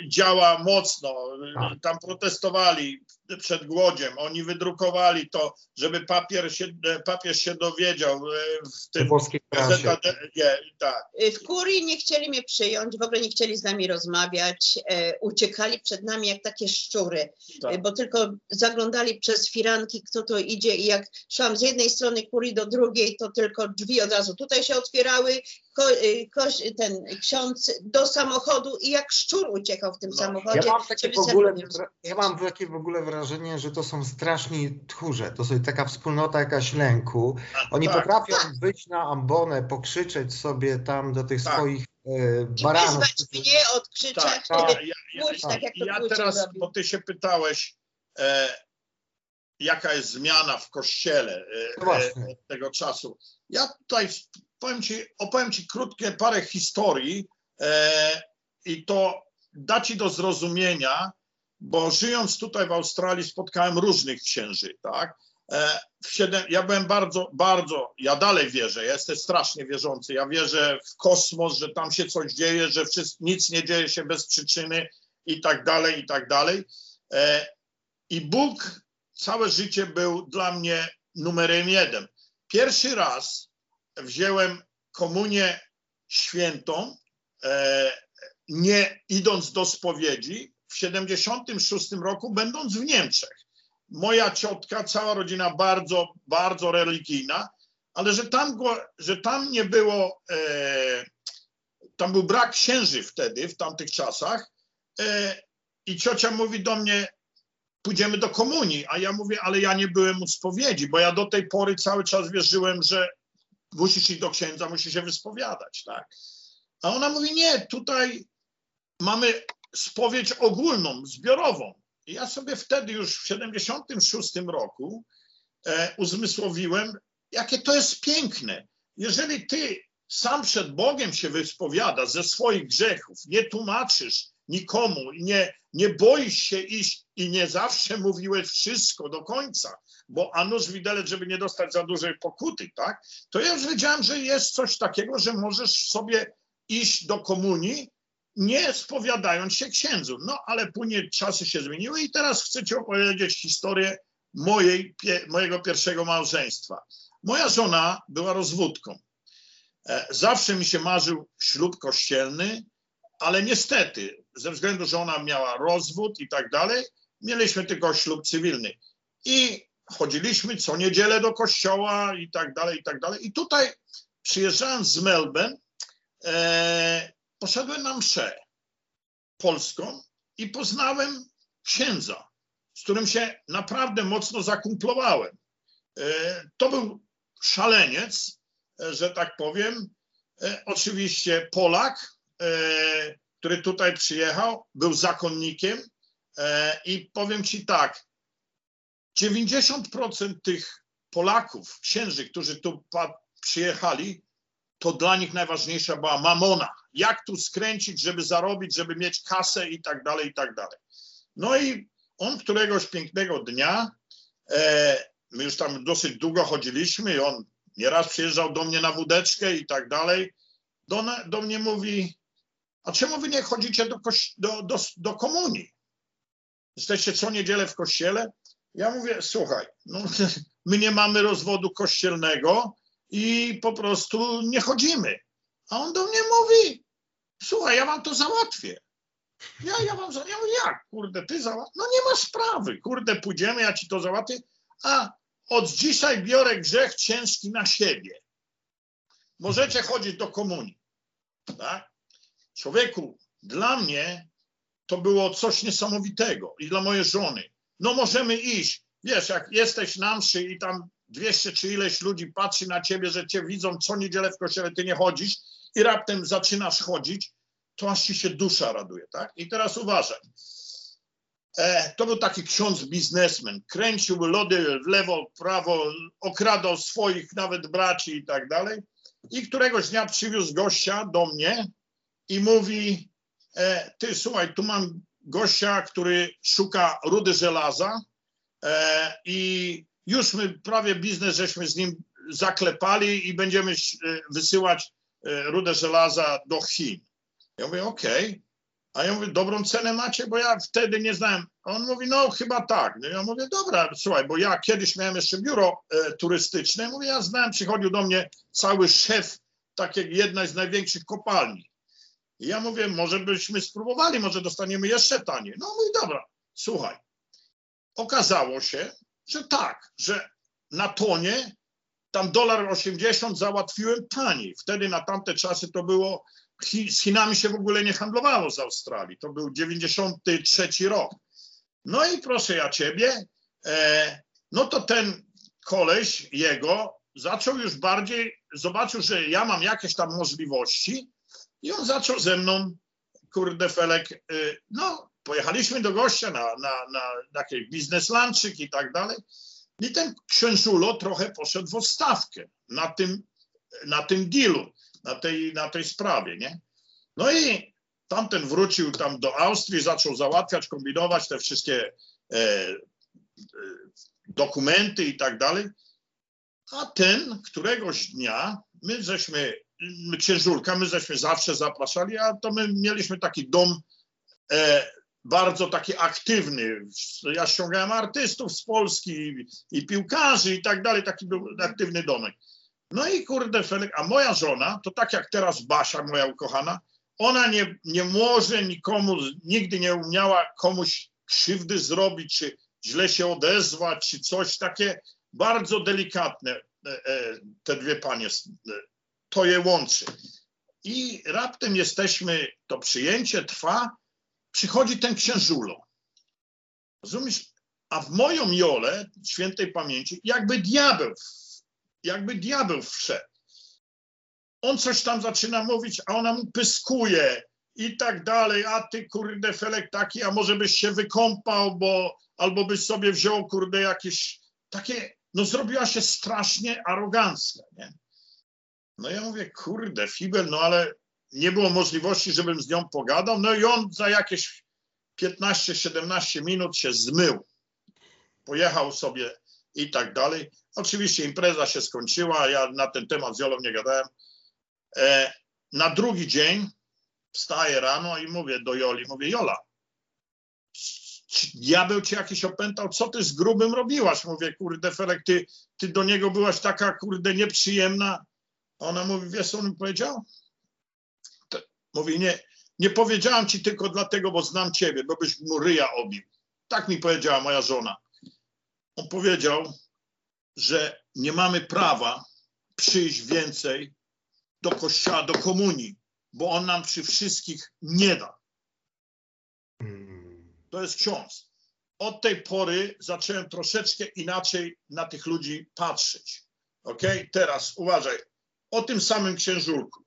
działa mocno. Tam protestowali przed głodziem. Oni wydrukowali to, żeby papier się, papież się dowiedział e, w tym nie, tak. Y, W kurii nie chcieli mnie przyjąć, w ogóle nie chcieli z nami rozmawiać, e, uciekali przed nami jak takie szczury, tak. e, bo tylko zaglądali przez firanki, kto to idzie i jak szłam z jednej strony kurii do drugiej, to tylko drzwi od razu tutaj się otwierały, ko, y, koś, ten ksiądz do samochodu i jak szczur uciekał w tym No. samochodzie. Ja mam, takie w ogóle, ja mam takie w ogóle wrażenie, że to są straszni tchórze. To jest taka wspólnota jakaś lęku. Oni tak. potrafią wyjść na ambonę, pokrzyczeć sobie tam do tych Tak. swoich e, I baranów. wyzwać mnie, odkrzyczeć, Tak, tak. ja, ja, tak, jak to ja teraz, robił. bo ty się pytałeś, e, jaka jest zmiana w kościele No e, właśnie. e, od tego czasu. Ja tutaj powiem ci, opowiem ci krótkie parę historii e, i to da ci do zrozumienia, bo żyjąc tutaj w Australii spotkałem różnych księży, tak? E, siedem, ja byłem bardzo, bardzo, ja dalej wierzę, ja jestem strasznie wierzący, ja wierzę w kosmos, że tam się coś dzieje, że wszystko, nic nie dzieje się bez przyczyny i tak dalej, i tak dalej. E, I Bóg całe życie był dla mnie numerem jeden. Pierwszy raz wziąłem komunię świętą, e, nie idąc do spowiedzi, w 76 roku, będąc w Niemczech. Moja ciotka, cała rodzina bardzo, bardzo religijna, ale że tam, że tam nie było, e, tam był brak księży wtedy, w tamtych czasach e, i ciocia mówi do mnie, pójdziemy do komunii, a ja mówię, ale ja nie byłem u spowiedzi, bo ja do tej pory cały czas wierzyłem, że musisz iść do księdza, musisz się wyspowiadać, tak. A ona mówi, nie, tutaj mamy spowiedź ogólną, zbiorową. I ja sobie wtedy już w 76 roku e, uzmysłowiłem, jakie to jest piękne. Jeżeli ty sam przed Bogiem się wyspowiadasz ze swoich grzechów, nie tłumaczysz nikomu i nie, nie boisz się iść i nie zawsze mówiłeś wszystko do końca, bo a nuż widelec, żeby nie dostać za dużej pokuty, tak? To ja już wiedziałem, że jest coś takiego, że możesz sobie iść do komunii, nie spowiadając się księdzu. No ale później czasy się zmieniły i teraz chcę ci opowiedzieć historię mojej, mojego pierwszego małżeństwa. Moja żona była rozwódką. E, Zawsze mi się marzył ślub kościelny, ale niestety, ze względu, że ona miała rozwód i tak dalej, mieliśmy tylko ślub cywilny. I chodziliśmy co niedzielę do kościoła i tak dalej, i tak dalej. I tutaj przyjeżdżając z Melbourne, e, poszedłem na mszę polską i poznałem księdza, z którym się naprawdę mocno zakumplowałem. E, to był szaleniec, e, że tak powiem. E, oczywiście Polak, e, który tutaj przyjechał, był zakonnikiem e, i powiem ci tak, 90% tych Polaków, księży, którzy tu przyjechali, to dla nich najważniejsza była mamona. Jak tu skręcić, żeby zarobić, żeby mieć kasę i tak dalej, i tak dalej. No i on któregoś pięknego dnia, e, my już tam dosyć długo chodziliśmy i on nieraz przyjeżdżał do mnie na wódeczkę i tak dalej, do, do mnie mówi, a czemu wy nie chodzicie do, do, do, do komunii? Jesteście co niedzielę w kościele? Ja mówię, słuchaj, no, *laughs* my nie mamy rozwodu kościelnego i po prostu nie chodzimy. A on do mnie mówi, słuchaj, ja wam to załatwię. Ja, ja wam za... Ja mówię, jak, kurde, ty załatwisz? No nie ma sprawy, kurde, pójdziemy, ja ci to załatwię. A od dzisiaj biorę grzech ciężki na siebie. Możecie chodzić do komunii. Tak? Człowieku, dla mnie to było coś niesamowitego i dla mojej żony. No możemy iść. Wiesz, jak jesteś na mszy i tam 200 czy ileś ludzi patrzy na ciebie, że cię widzą co niedzielę w kościele, ty nie chodzisz i raptem zaczynasz chodzić, to aż ci się dusza raduje, tak? I teraz uważaj. E, to był taki ksiądz biznesmen. Kręcił lody w lewo, prawo, okradał swoich nawet braci i tak dalej. I któregoś dnia przywiózł gościa do mnie i mówi, e, ty słuchaj, tu mam gościa, który szuka rudy żelaza e, i już my prawie biznes żeśmy z nim zaklepali i będziemy e, wysyłać e, rudę żelaza do Chin. Ja mówię, okej. A ja mówię, dobrą cenę macie, bo ja wtedy nie znałem. On mówi, no chyba tak. No ja mówię, dobra, słuchaj, bo ja kiedyś miałem jeszcze biuro e, turystyczne. Mówię, ja znałem, przychodził do mnie cały szef takiej jednej z największych kopalni. I ja mówię, może byśmy spróbowali, może dostaniemy jeszcze taniej. No mówi, dobra, słuchaj. Okazało się, że tak, że na tonie tam dolar 80 załatwiłem taniej. Wtedy na tamte czasy to było, z Chinami się w ogóle nie handlowało z Australii. To był 93 rok. No i proszę ja ciebie, e, no to ten koleś jego zaczął już bardziej, zobaczył, że ja mam jakieś tam możliwości i on zaczął ze mną, kurde felek, y, no pojechaliśmy do gościa na, na, na taki biznes lunchik i tak dalej. I ten księżulo trochę poszedł w odstawkę na tym, na tym dealu, na tej, na tej sprawie, nie? No i tamten wrócił tam do Austrii, zaczął załatwiać, kombinować te wszystkie e, e, dokumenty i tak dalej. A ten któregoś dnia, my żeśmy, my księżulka, my żeśmy zawsze zapraszali, a to my mieliśmy taki dom e, bardzo taki aktywny. Ja ściągałem artystów z Polski i, i piłkarzy i tak dalej, taki był aktywny domek. No i kurde Felek, a moja żona, to tak jak teraz Basia, moja ukochana, ona nie, nie może nikomu, nigdy nie umiała komuś krzywdy zrobić, czy źle się odezwać, czy coś takie bardzo delikatne e, e, te dwie panie, e, to je łączy. I raptem jesteśmy, to przyjęcie trwa, przychodzi ten księżulo. Rozumiesz? A w moją Jolę, świętej pamięci, jakby diabeł, jakby diabeł wszedł. On coś tam zaczyna mówić, a ona mu pyskuje i tak dalej, a ty kurde Felek taki, a może byś się wykąpał, bo albo byś sobie wziął kurde jakieś takie, no zrobiła się strasznie arogancka, nie? No ja mówię, kurde, Fibel, no ale nie było możliwości, żebym z nią pogadał, no i on za jakieś 15-17 minut się zmył. Pojechał sobie i tak dalej. Oczywiście impreza się skończyła, ja na ten temat z Jolą nie gadałem. E, na drugi dzień wstaję rano i mówię do Joli, mówię, Jola, diabeł cię jakiś opętał, co ty z grubym robiłaś? Mówię, kurde, Felek, ty, ty do niego byłaś taka, kurde, nieprzyjemna. Ona mówi, wiesz, co on mi powiedział? Mówi, nie, nie powiedziałam ci tylko dlatego, bo znam ciebie, bo byś mu ryja obił. Tak mi powiedziała moja żona. On powiedział, że nie mamy prawa przyjść więcej do kościoła, do komunii, bo on nam przy wszystkich nie da. Mm. To jest ksiądz. Od tej pory zacząłem troszeczkę inaczej na tych ludzi patrzeć. Ok? Teraz uważaj. O tym samym księżurku.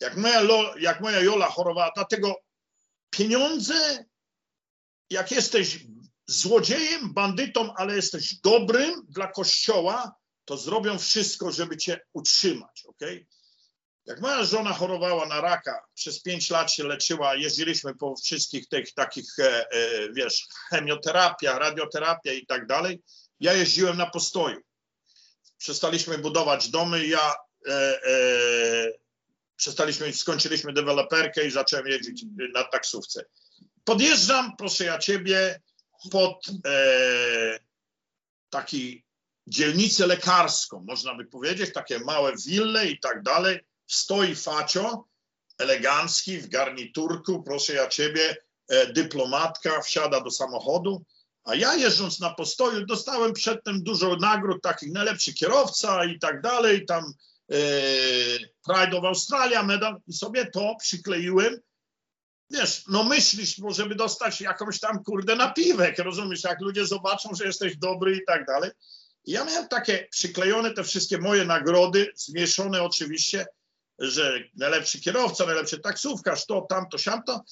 Jak moja, jak moja Jola chorowała, dlatego pieniądze, jak jesteś złodziejem, bandytą, ale jesteś dobrym dla kościoła, to zrobią wszystko, żeby cię utrzymać. Ok? Jak moja żona chorowała na raka, przez pięć lat się leczyła, jeździliśmy po wszystkich tych takich, e, e, wiesz, chemioterapia, radioterapia i tak dalej. Ja jeździłem na postoju. Przestaliśmy budować domy, ja e, e, przestaliśmy, skończyliśmy deweloperkę i zacząłem jeździć na taksówce. Podjeżdżam, proszę ja ciebie, pod e, taki dzielnicę lekarską, można by powiedzieć, takie małe wille i tak dalej stoi facio, elegancki, w garniturku, proszę ja ciebie, e, dyplomatka, wsiada do samochodu, a ja jeżdżąc na postoju dostałem przedtem dużo nagród, takich najlepszy kierowca i tak dalej, tam e, Pride of Australia medal i sobie to przykleiłem. Wiesz, no myślisz, bo żeby dostać jakąś tam kurde napiwek, rozumiesz, jak ludzie zobaczą, że jesteś dobry i tak dalej. I ja miałem takie przyklejone te wszystkie moje nagrody, zmieszone oczywiście, że najlepszy kierowca, najlepszy taksówkarz, to, tamto, siamto.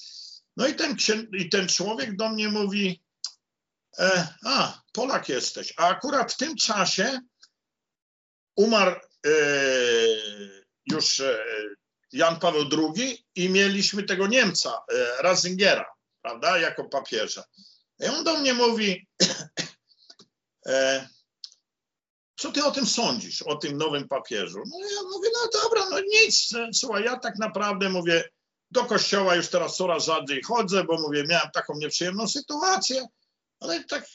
No i ten, i ten człowiek do mnie mówi, e, a, Polak jesteś. A akurat w tym czasie umarł e, już e, Jan Paweł II i mieliśmy tego Niemca, e, Ratzingera, prawda, jako papieża. I on do mnie mówi, *coughs* e, co ty o tym sądzisz, o tym nowym papieżu? No ja mówię, no dobra, no nic, e, słuchaj, ja tak naprawdę mówię, do kościoła już teraz coraz rzadziej chodzę, bo mówię, miałem taką nieprzyjemną sytuację, ale tak,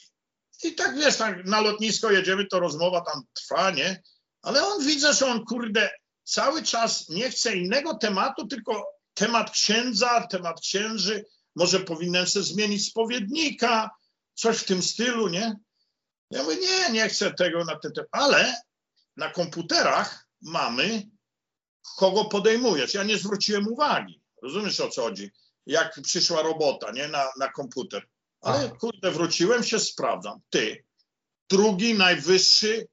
i tak wiesz, tak na lotnisko jedziemy, to rozmowa tam trwa, nie? Ale on widzę, że on kurde cały czas nie chce innego tematu, tylko temat księdza, temat księży, może powinienem sobie zmienić spowiednika, coś w tym stylu, nie? Ja mówię, nie, nie chcę tego na ten temat, ale na komputerach mamy, kogo podejmujesz. Ja nie zwróciłem uwagi. Rozumiesz o co chodzi? Jak przyszła robota, nie, na, na komputer. Ale kurde, wróciłem się, sprawdzam. Ty, drugi najwyższy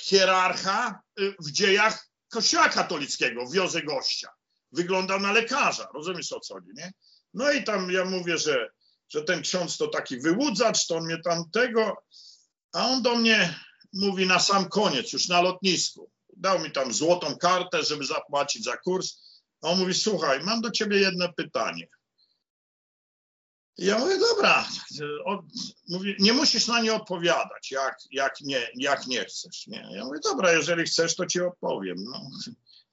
hierarcha y, w dziejach Kościoła katolickiego, wiozę gościa. Wyglądał na lekarza, rozumiesz o co chodzi, nie? No i tam ja mówię, że, że ten ksiądz to taki wyłudzacz, to on mnie tam tego, a on do mnie mówi na sam koniec, już na lotnisku. Dał mi tam złotą kartę, żeby zapłacić za kurs. A on mówi, słuchaj, mam do ciebie jedno pytanie. Ja mówię, dobra, o, mówi, nie musisz na nie odpowiadać, jak, jak, nie, jak nie chcesz. Nie? Ja mówię, dobra, jeżeli chcesz, to ci odpowiem. No.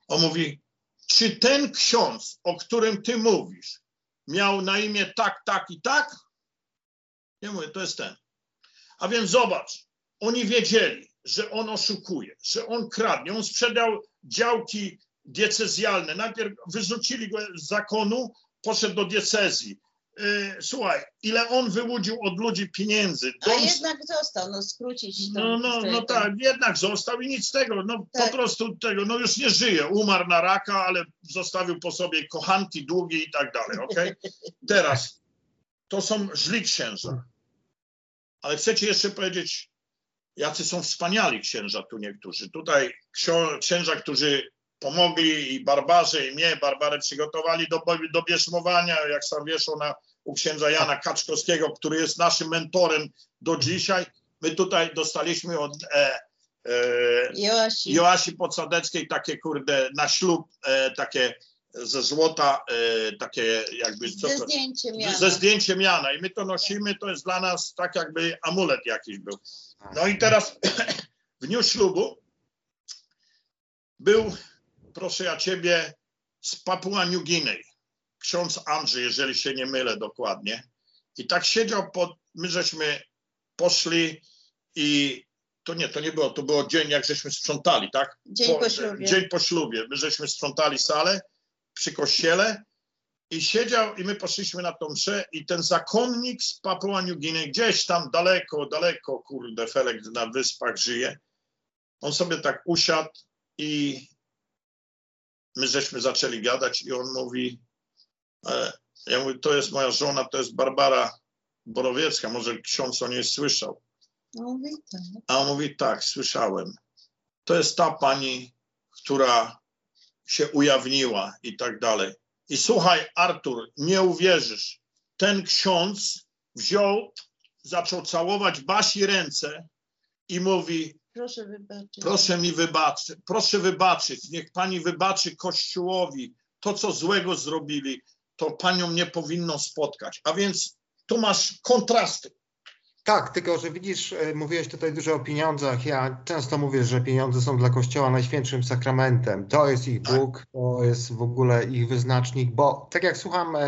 On mówi, czy ten ksiądz, o którym ty mówisz, miał na imię tak, tak i tak? Ja mówię, to jest ten. A więc zobacz, oni wiedzieli, że on oszukuje, że on kradnie, on sprzedał działki diecezjalne. Najpierw wyrzucili go z zakonu, poszedł do diecezji. Yy, Słuchaj, ile on wyłudził od ludzi pieniędzy. A Dom jednak został, no skrócić to. no, no, no tak, jednak został i nic z tego. No Tak. po prostu tego, no już nie żyje. Umarł na raka, ale zostawił po sobie kochanki długie i tak dalej, okej? *laughs* Teraz, to są źli księża. Ale chcecie jeszcze powiedzieć, jacy są wspaniali księża tu niektórzy. Tutaj księża, którzy pomogli i Barbarze, i mnie. Barbarę przygotowali do, do bierzmowania, jak sam wiesz, ona u księdza Jana Kaczkowskiego, który jest naszym mentorem do dzisiaj. My tutaj dostaliśmy od e, e, Joasi. Joasi Podsadeckiej takie, kurde, na ślub, e, takie ze złota, e, takie jakby... co Ze zdjęciem Jana. ze zdjęciem Jana i my to nosimy, to jest dla nas tak jakby amulet jakiś był. No i teraz *clears throat* w dniu ślubu był, proszę ja ciebie, z Papua New Guinea, ksiądz Andrzej, jeżeli się nie mylę dokładnie. I tak siedział pod, my żeśmy poszli i to nie, to nie było, to było dzień, jak żeśmy sprzątali, tak? Dzień po ślubie. Dzień po ślubie. My żeśmy sprzątali salę przy kościele i siedział i my poszliśmy na tą mszę i ten zakonnik z Papua New Guinea, gdzieś tam daleko, daleko, kurde, Felek na wyspach żyje. On sobie tak usiadł i my żeśmy zaczęli gadać i on mówi, ja mówię, to jest moja żona, to jest Barbara Borowiecka, może ksiądz o niej słyszał. No, tak. A on mówi, tak, słyszałem. To jest ta pani, która się ujawniła i tak dalej. I słuchaj, Artur, nie uwierzysz. Ten ksiądz wziął, zaczął całować Basi ręce i mówi, Proszę wybaczyć. proszę mi wybaczyć, proszę wybaczyć, niech pani wybaczy Kościołowi to, co złego zrobili, to panią nie powinno spotkać. A więc tu masz kontrasty. Tak, tylko że widzisz, e, mówiłeś tutaj dużo o pieniądzach. Ja często mówię, że pieniądze są dla Kościoła najświętszym sakramentem. To jest ich Tak. Bóg, to jest w ogóle ich wyznacznik, bo tak jak słucham e,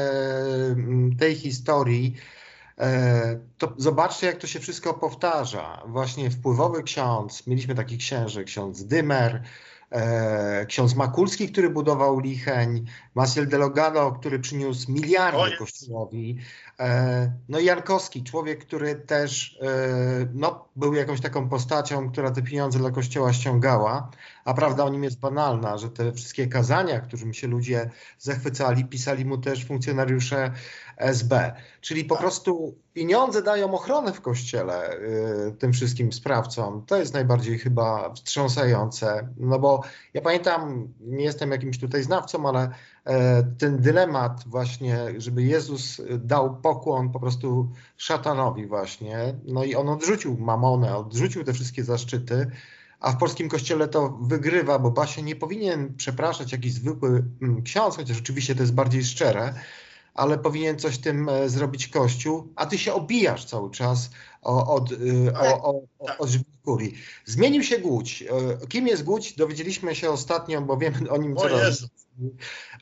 tej historii, e, to zobaczcie, jak to się wszystko powtarza. Właśnie wpływowy ksiądz, mieliśmy takich księży, ksiądz Dymer, ksiądz Makulski, który budował Licheń, Maciel Delogado, który przyniósł miliardy. Kościołowi. E, No i Jankowski, człowiek, który też e, no, był jakąś taką postacią, która te pieniądze dla Kościoła ściągała, a prawda o nim jest banalna, że te wszystkie kazania, którym się ludzie zachwycali, pisali mu też funkcjonariusze SB. Czyli po Tak. prostu pieniądze dają ochronę w Kościele e, tym wszystkim sprawcom. To jest najbardziej chyba wstrząsające, no bo ja pamiętam, nie jestem jakimś tutaj znawcą, ale e, ten dylemat właśnie, żeby Jezus dał pokłon po prostu szatanowi właśnie, no i on odrzucił mamonę, odrzucił te wszystkie zaszczyty, a w polskim kościele to wygrywa, bo Basia nie powinien przepraszać jakiś zwykły mm, ksiądz, chociaż oczywiście to jest bardziej szczere, ale powinien coś tym e, zrobić Kościół, a ty się obijasz cały czas o, od, y, Tak, o, o, kurii. Zmienił się Głódź. E, Kim jest Głódź? Dowiedzieliśmy się ostatnio, bo wiemy o nim coraz.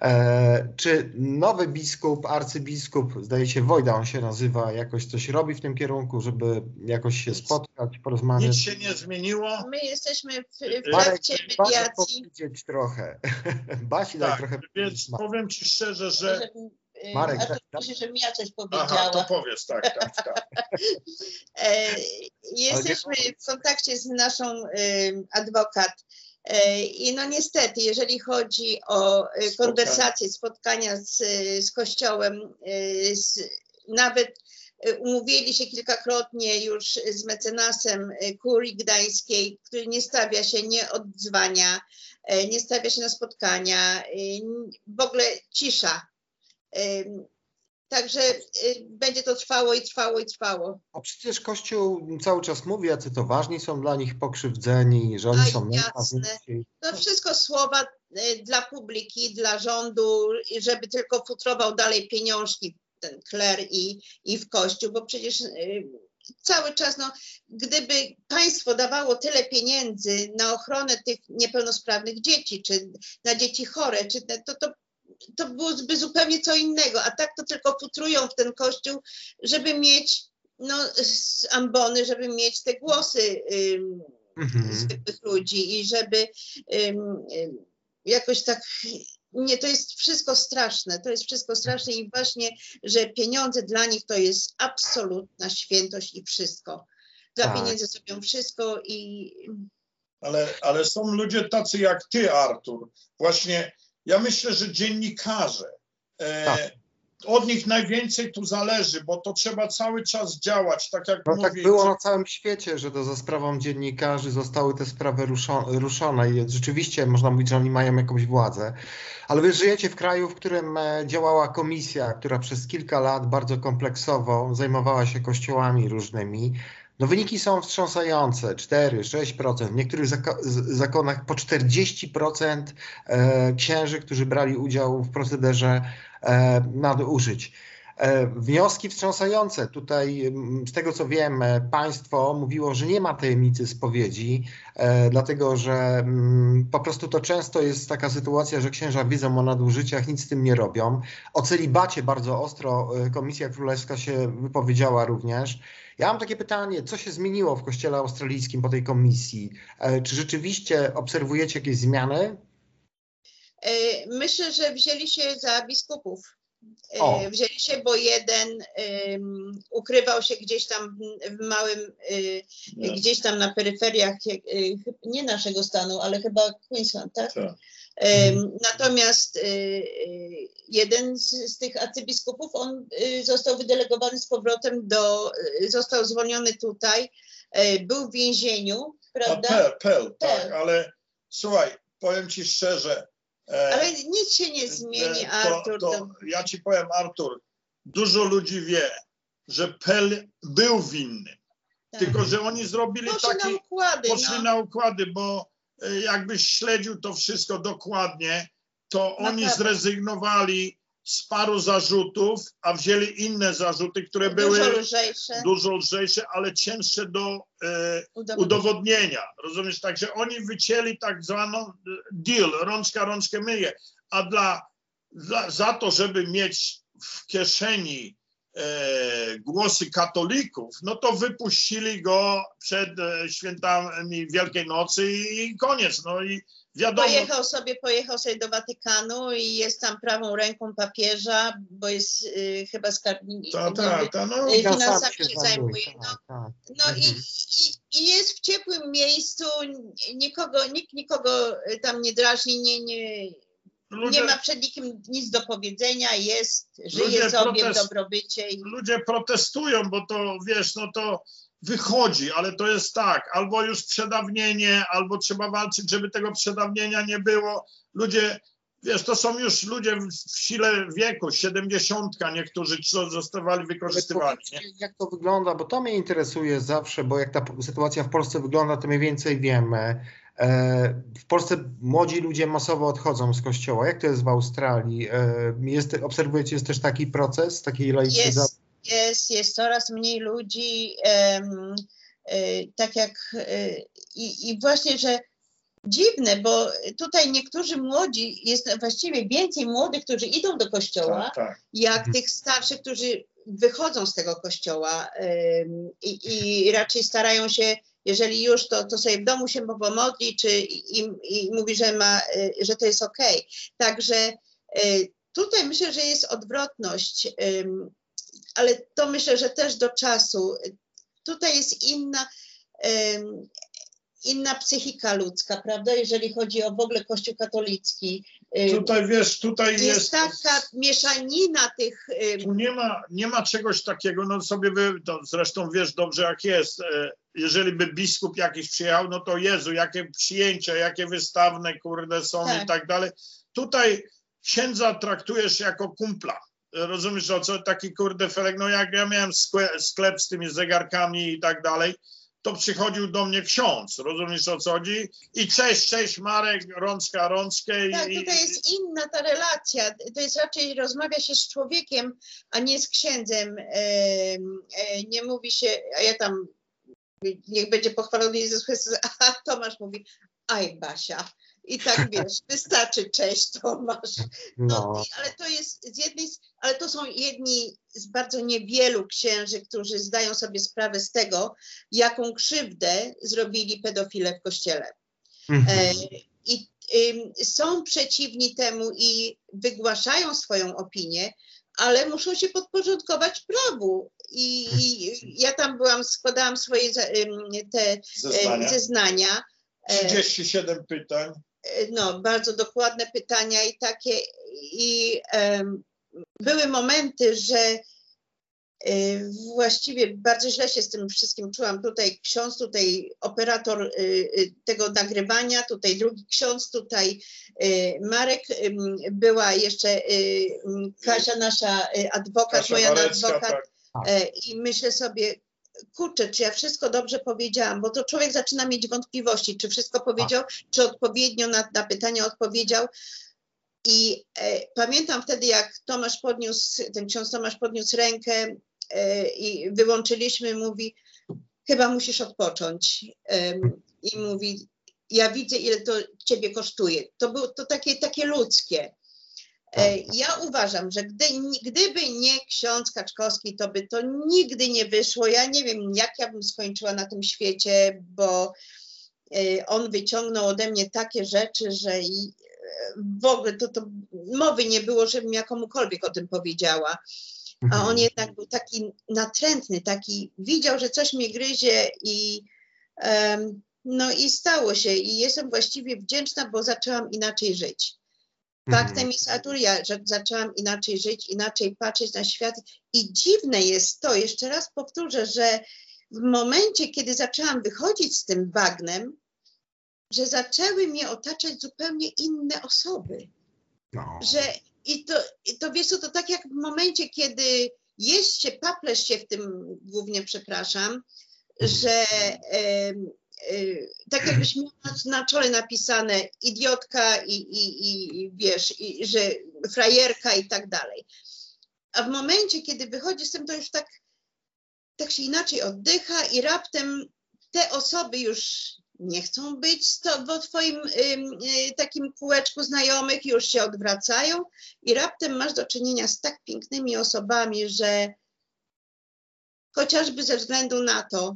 E, czy nowy biskup, arcybiskup, zdaje się Wojda on się nazywa, jakoś coś robi w tym kierunku, żeby jakoś się Nic. spotkać, Nic porozmawiać? się nie zmieniło. My jesteśmy w, w trakcie mediacji. powiedzieć trochę. *laughs* Basi daj Tak, trochę. więc powiem ci szczerze, że... Marek, a to myślę, żebym ja coś Aha, powiedziała. to powiedz, tak, tak, tak. *laughs* E, Jesteśmy w kontakcie z naszą adwokat. E, I no niestety, jeżeli chodzi o Spotkania. konwersacje, spotkania z, z Kościołem, z, nawet umówili się kilkakrotnie już z mecenasem kurii gdańskiej, który nie stawia się, nie odzwania, e, nie stawia się na spotkania, w ogóle cisza. Także y, będzie to trwało i trwało i trwało. A przecież Kościół cały czas mówi, jacy to ważni są dla nich pokrzywdzeni, że oni Aj, są jasne. To wszystko słowa y, dla publiki, dla rządu, żeby tylko futrował dalej pieniążki ten kler i, i w kościół, bo przecież y, cały czas, no, gdyby państwo dawało tyle pieniędzy na ochronę tych niepełnosprawnych dzieci, czy na dzieci chore, czy te, to, to, to byłoby zupełnie co innego, a tak to tylko futrują w ten kościół, żeby mieć no, z ambony, żeby mieć te głosy Mhm. zwykłych ludzi i żeby ym, ym, jakoś tak. Nie, to jest wszystko straszne. To jest wszystko straszne i właśnie, że pieniądze dla nich to jest absolutna świętość i wszystko. Dla Tak. pieniędzy zrobią wszystko i Ale, ale są ludzie tacy jak ty, Artur. Właśnie ja myślę, że dziennikarze, e, Tak. od nich najwięcej tu zależy, bo to trzeba cały czas działać, tak jak No mówię. tak było na całym świecie, że to za sprawą dziennikarzy zostały te sprawy ruszo- ruszone i rzeczywiście można mówić, że oni mają jakąś władzę. Ale wy żyjecie w kraju, w którym e, działała komisja, która przez kilka lat bardzo kompleksowo zajmowała się kościołami różnymi. No wyniki są wstrząsające, 4-6%, w niektórych zakonach po 40% e, księży, którzy brali udział w procederze e, nadużyć. E, Wnioski wstrząsające. Tutaj, mm, z tego co wiem, e, państwo mówiło, że nie ma tajemnicy spowiedzi, e, dlatego że mm, po prostu to często jest taka sytuacja, że księża wiedzą o nadużyciach, nic z tym nie robią. O celibacie bardzo ostro Komisja Królewska się wypowiedziała również. Ja mam takie pytanie, co się zmieniło w Kościele Australijskim po tej komisji? Czy rzeczywiście obserwujecie jakieś zmiany? Myślę, że wzięli się za biskupów. E, O. Wzięli się, bo jeden em, ukrywał się gdzieś tam w- małym, e, No, gdzieś tam na peryferiach, e, nie naszego stanu, ale chyba Queensland, tak? tak. Em, Natomiast jeden z, z tych arcybiskupów, on został wydelegowany z powrotem do, został zwolniony tutaj, był w więzieniu, prawda? Pel, Pel, tak, ale słuchaj, powiem ci szczerze. E, Ale nic się nie zmieni, e, Artur. To, to ja ci powiem, Artur, dużo ludzi wie, że Pel był winny, tak. tylko że oni zrobili Poszli na taki, układy, poszli no. na układy, bo e, jakbyś śledził to wszystko dokładnie, to oni Naprawdę. zrezygnowali z paru zarzutów, a wzięli inne zarzuty, które były Dużo lżejsze. dużo lżejsze, ale cięższe do e, udowodnienia. udowodnienia. Rozumiesz? Także oni wycięli tak zwaną e, deal, rączka rączkę myje, a dla, dla, za to, żeby mieć w kieszeni e, głosy katolików, no to wypuścili go przed e, świętami Wielkiej Nocy i koniec. No i wiadomo, Pojechał sobie, pojechał sobie do Watykanu i jest tam prawą ręką papieża, bo jest y, chyba skarbnik. ta, ta, ta, no, Y, finansami się się zajmuje, tak, no. tak. No i, Mhm. i, i jest w ciepłym miejscu, nikogo, nikt nikogo tam nie drażni, nie, nie, ludzie, nie ma przed nikim nic do powiedzenia, jest, żyje sobie w dobrobycie. I, ludzie protestują, bo to wiesz, no to wychodzi, ale to jest tak, albo już przedawnienie, albo trzeba walczyć, żeby tego przedawnienia nie było. Ludzie, wiesz, to są już ludzie w, w sile wieku, siedemdziesiątka niektórzy, co zostawali wykorzystywani. Nie? Jak to wygląda, bo to mnie interesuje zawsze, bo jak ta sytuacja w Polsce wygląda, to mniej więcej wiemy. E, W Polsce młodzi ludzie masowo odchodzą z kościoła. Jak to jest w Australii? E, Jest, obserwujecie jest też taki proces, takiej laicyzacji? Jest, jest, coraz mniej ludzi, e, tak jak e, i, i właśnie, że dziwne, bo tutaj niektórzy młodzi, jest właściwie więcej młodych, którzy idą do kościoła, Tak, tak. jak Mhm. tych starszych, którzy wychodzą z tego kościoła i, i raczej starają się, jeżeli już, to, to sobie w domu się pomodli, czy i, i mówi, że, ma, e, że to jest okej. Także e, tutaj myślę, że jest odwrotność, ale to myślę, że też do czasu. Tutaj jest inna, inna psychika ludzka, prawda, jeżeli chodzi o w ogóle Kościół katolicki. Tutaj wiesz, tutaj jest, jest. taka mieszanina tych. Tu nie ma, nie ma czegoś takiego, no sobie wy, to zresztą wiesz dobrze jak jest. e, Jeżeli by biskup jakiś przyjechał, no to Jezu, jakie przyjęcia, jakie wystawne, kurde, są Tak. i tak dalej. Tutaj księdza traktujesz jako kumpla. Rozumiesz, o co taki kurde felek, no jak ja miałem skle- sklep z tymi zegarkami i tak dalej, to przychodził do mnie ksiądz, rozumiesz o co chodzi? I cześć, cześć Marek, rączka, rączkę. i- Tak, tutaj jest inna ta relacja. To jest raczej rozmawia się z człowiekiem, a nie z księdzem. Em, e, Nie mówi się, a ja tam, niech będzie pochwalony Jezus Chrystus, *laughs* a Tomasz mówi, aj Basia. I tak wiesz, wystarczy cześć Tomasz. No, No. ale to jest z jednej, ale to są jedni z bardzo niewielu księży, którzy zdają sobie sprawę z tego, jaką krzywdę zrobili pedofile w kościele. E, Mhm. I ym, są przeciwni temu i wygłaszają swoją opinię, ale muszą się podporządkować prawu. I, i ja tam byłam, składałam swoje te e, zeznania. zeznania. E, 37 pytań. No, bardzo dokładne pytania i takie. I em, były momenty, że y, właściwie bardzo źle się z tym wszystkim czułam. Tutaj ksiądz, tutaj operator y, y, tego nagrywania, tutaj drugi ksiądz, tutaj y, Marek, była jeszcze y, Kasia, nasza y, adwokat, Kasia moja Warecka, adwokat. tak. E, I myślę sobie, kurczę, czy ja wszystko dobrze powiedziałam, bo to człowiek zaczyna mieć wątpliwości, czy wszystko powiedział, czy odpowiednio na, na pytania odpowiedział. I e, pamiętam wtedy, jak Tomasz podniósł, ten ksiądz Tomasz podniósł rękę e, i wyłączyliśmy, mówi, chyba musisz odpocząć. Em, I mówi, ja widzę, ile to ciebie kosztuje. To było to takie, takie ludzkie. E, Ja uważam, że gdy, gdyby nie ksiądz Kaczkowski, to by to nigdy nie wyszło. Ja nie wiem, jak ja bym skończyła na tym świecie, bo e, on wyciągnął ode mnie takie rzeczy, że e, w ogóle to, to mowy nie było, żebym ja komukolwiek o tym powiedziała. A on jednak był taki natrętny, taki widział, że coś mnie gryzie i em, no i stało się. I jestem właściwie wdzięczna, bo zaczęłam inaczej żyć. Faktem jest, Artur, ja że zaczęłam inaczej żyć, inaczej patrzeć na świat. I dziwne jest to, jeszcze raz powtórzę, że w momencie, kiedy zaczęłam wychodzić z tym bagnem, że zaczęły mnie otaczać zupełnie inne osoby. No. Że i to, i to wiesz to tak jak w momencie, kiedy jest się, paplesz się w tym głównie, przepraszam, że em, y, tak jakbyś miał na, czole napisane idiotka i, i, i wiesz, i, że frajerka i tak dalej. A w momencie, kiedy wychodzi z tym, to już tak, tak się inaczej oddycha i raptem te osoby już nie chcą być to, twoim ym, y, takim kółeczku znajomych, już się odwracają i raptem masz do czynienia z tak pięknymi osobami, że chociażby ze względu na to,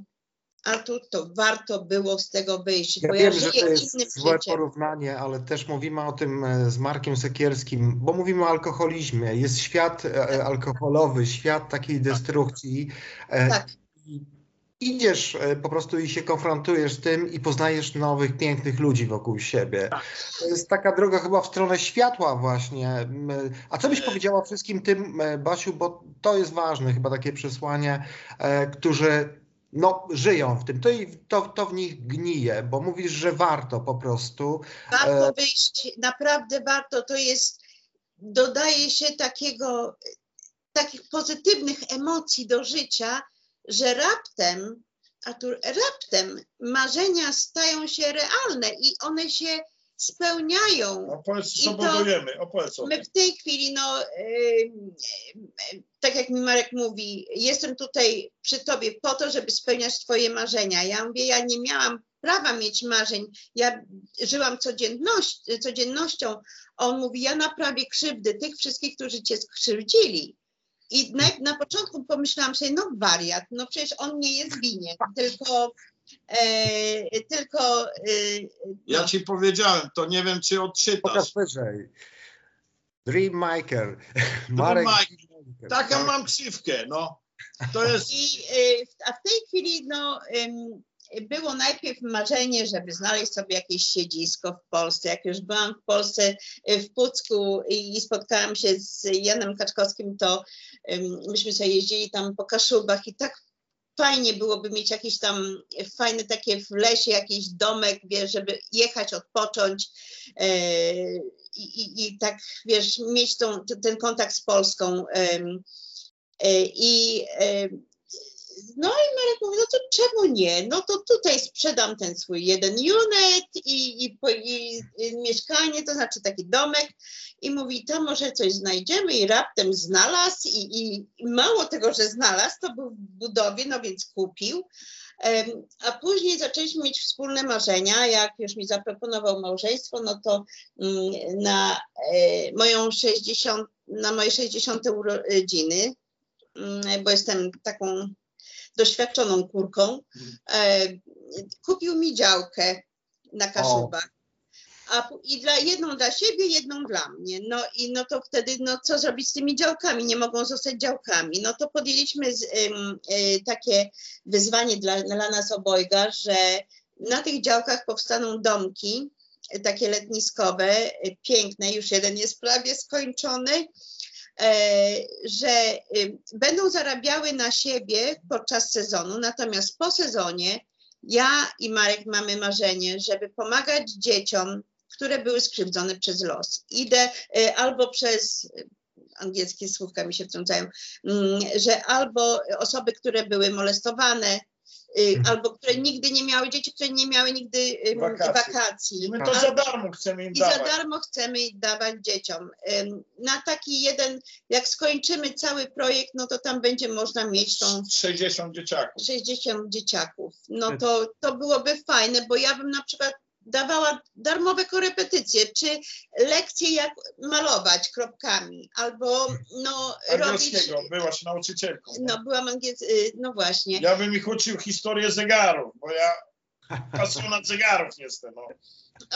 Artur, to warto było z tego wyjść, Ja bo wiem, ja że to jest innym złe życiem. porównanie, ale też mówimy o tym e, z Markiem Sekielskim, bo mówimy o alkoholizmie. Jest świat e, alkoholowy, świat takiej destrukcji. E, Tak. i Idziesz e, po prostu i się konfrontujesz z tym i poznajesz nowych, pięknych ludzi wokół siebie. To jest taka droga chyba w stronę światła właśnie. A co byś powiedziała wszystkim tym, e, Basiu, bo to jest ważne chyba takie przesłanie, e, którzy no, żyją w tym, to, i- to, to w nich gnije, bo mówisz, że warto po prostu. Warto E, wyjść, naprawdę warto. To jest, dodaje się takiego, takich pozytywnych emocji do życia, że raptem, Artur, raptem marzenia stają się realne i one się spełniają. Opowiedz, co budujemy. Opowiedz My w tej chwili, no, tak jak mi Marek mówi, jestem tutaj przy tobie po to, żeby spełniać twoje marzenia. Ja mówię, ja nie miałam prawa mieć marzeń. Ja żyłam codzienność, codziennością. On mówi, ja naprawię krzywdy tych wszystkich, którzy cię skrzywdzili. I na, na początku pomyślałam sobie, no wariat, no przecież on nie jest winien, tylko, e, tylko e, Ja no, ci powiedziałem, to nie wiem, czy odczytasz. Pokaż wyżej. Dreammaker. Marek Dreammaker. Taką Tak. mam ksywkę, no. To jest... I, y, a w tej chwili no, było najpierw marzenie, żeby znaleźć sobie jakieś siedzisko w Polsce. Jak już byłam w Polsce, y, w Pucku i, i spotkałam się z Janem Kaczkowskim, to myśmy sobie jeździli tam po Kaszubach i tak fajnie byłoby mieć jakieś tam fajne takie w lesie, jakiś domek, wiesz, żeby jechać, odpocząć e, i, i, tak, wiesz, mieć tą, ten kontakt z Polską. e, I e, no i Marek mówi, no to czemu nie? No to tutaj sprzedam ten swój jeden unit i, i, i, i mieszkanie, to znaczy taki domek i mówi, to może coś znajdziemy i raptem znalazł i, i, mało tego, że znalazł, to był w budowie, no więc kupił. A później zaczęliśmy mieć wspólne marzenia. Jak już mi zaproponował małżeństwo, no to mm, na e, moją 60, na moje 60 urodziny, mm, bo jestem taką doświadczoną kurką, e, kupił mi działkę na Kaszubach. A, I dla, jedną dla siebie, jedną dla mnie. No i no to wtedy, no co zrobić z tymi działkami? Nie mogą zostać działkami. No to podjęliśmy z, ym, y, takie wyzwanie dla, dla nas obojga, że na tych działkach powstaną domki, y, takie letniskowe, piękne, już jeden jest prawie skończony, e, że y, będą zarabiały na siebie podczas sezonu, natomiast po sezonie ja i Marek mamy marzenie, żeby pomagać dzieciom, które były skrzywdzone przez los. Idę y, albo przez y, angielskie słówka mi się wtrącają, mm, że albo osoby, które były molestowane. Albo które nigdy nie miały, dzieci, które nie miały nigdy Wakacji. wakacji. I my to za darmo chcemy im I za dawać. darmo chcemy dawać dzieciom. Na taki jeden, jak skończymy cały projekt, no to tam będzie można mieć tą 60 dzieciaków. 60 dzieciaków. No to, to byłoby fajne, bo ja bym na przykład dawała darmowe korepetycje, czy lekcje jak malować kropkami, albo no robić... Byłaś nauczycielką. No byłam angielską, no właśnie. Ja bym ich uczył historię zegarów, bo ja pasjonat zegarów jestem. No.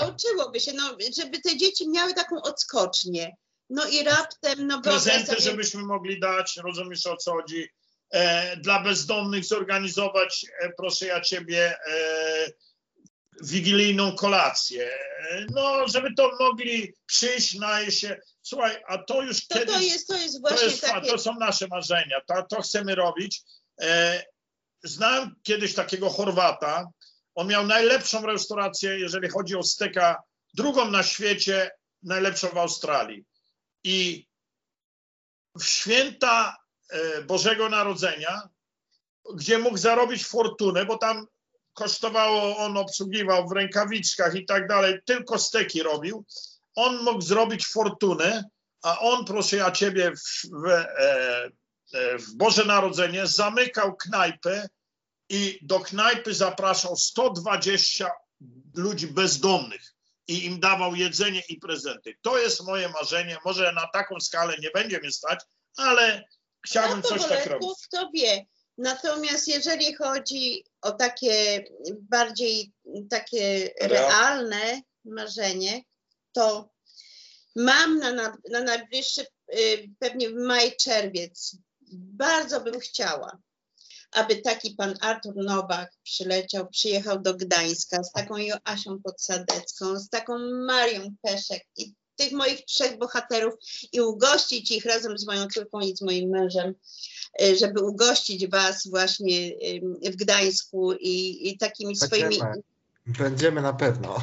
Uczyłoby się, no, żeby te dzieci miały taką odskocznię. No i raptem, no Prezenty, sobie- żebyśmy mogli dać, rozumiesz o co chodzi. E, dla bezdomnych zorganizować, e, proszę ja ciebie, e, wigilijną kolację. No, żeby to mogli przyjść, najeść się. Słuchaj, a to już To, kiedyś... to, jest, to jest To, właśnie jest, fa- takie... to są nasze marzenia, to, to chcemy robić. E, znałem kiedyś takiego Chorwata, on miał najlepszą restaurację, jeżeli chodzi o steka, drugą na świecie, najlepszą w Australii. I w święta e, Bożego Narodzenia, gdzie mógł zarobić fortunę, bo tam kosztowało, on obsługiwał w rękawiczkach i tak dalej, tylko steki robił, on mógł zrobić fortunę, a on, proszę ja ciebie, w, w, e, e, w Boże Narodzenie zamykał knajpę i do knajpy zapraszał 120 ludzi bezdomnych i im dawał jedzenie i prezenty. To jest moje marzenie. Może na taką skalę nie będzie mnie stać, ale chciałbym no, coś tak robić. Kto wie. Natomiast jeżeli chodzi o takie bardziej takie Real- realne marzenie, to mam na, na, na najbliższy, y, pewnie w maj, czerwiec, bardzo bym chciała, aby taki pan Artur Nowak przyleciał, przyjechał do Gdańska z taką Joasią Podsadecką, z taką Marią Peszek i tych moich trzech bohaterów i ugościć ich razem z moją córką i z moim mężem, żeby ugościć was właśnie y, w Gdańsku i, i takimi swoimi... Będziemy. Będziemy na pewno.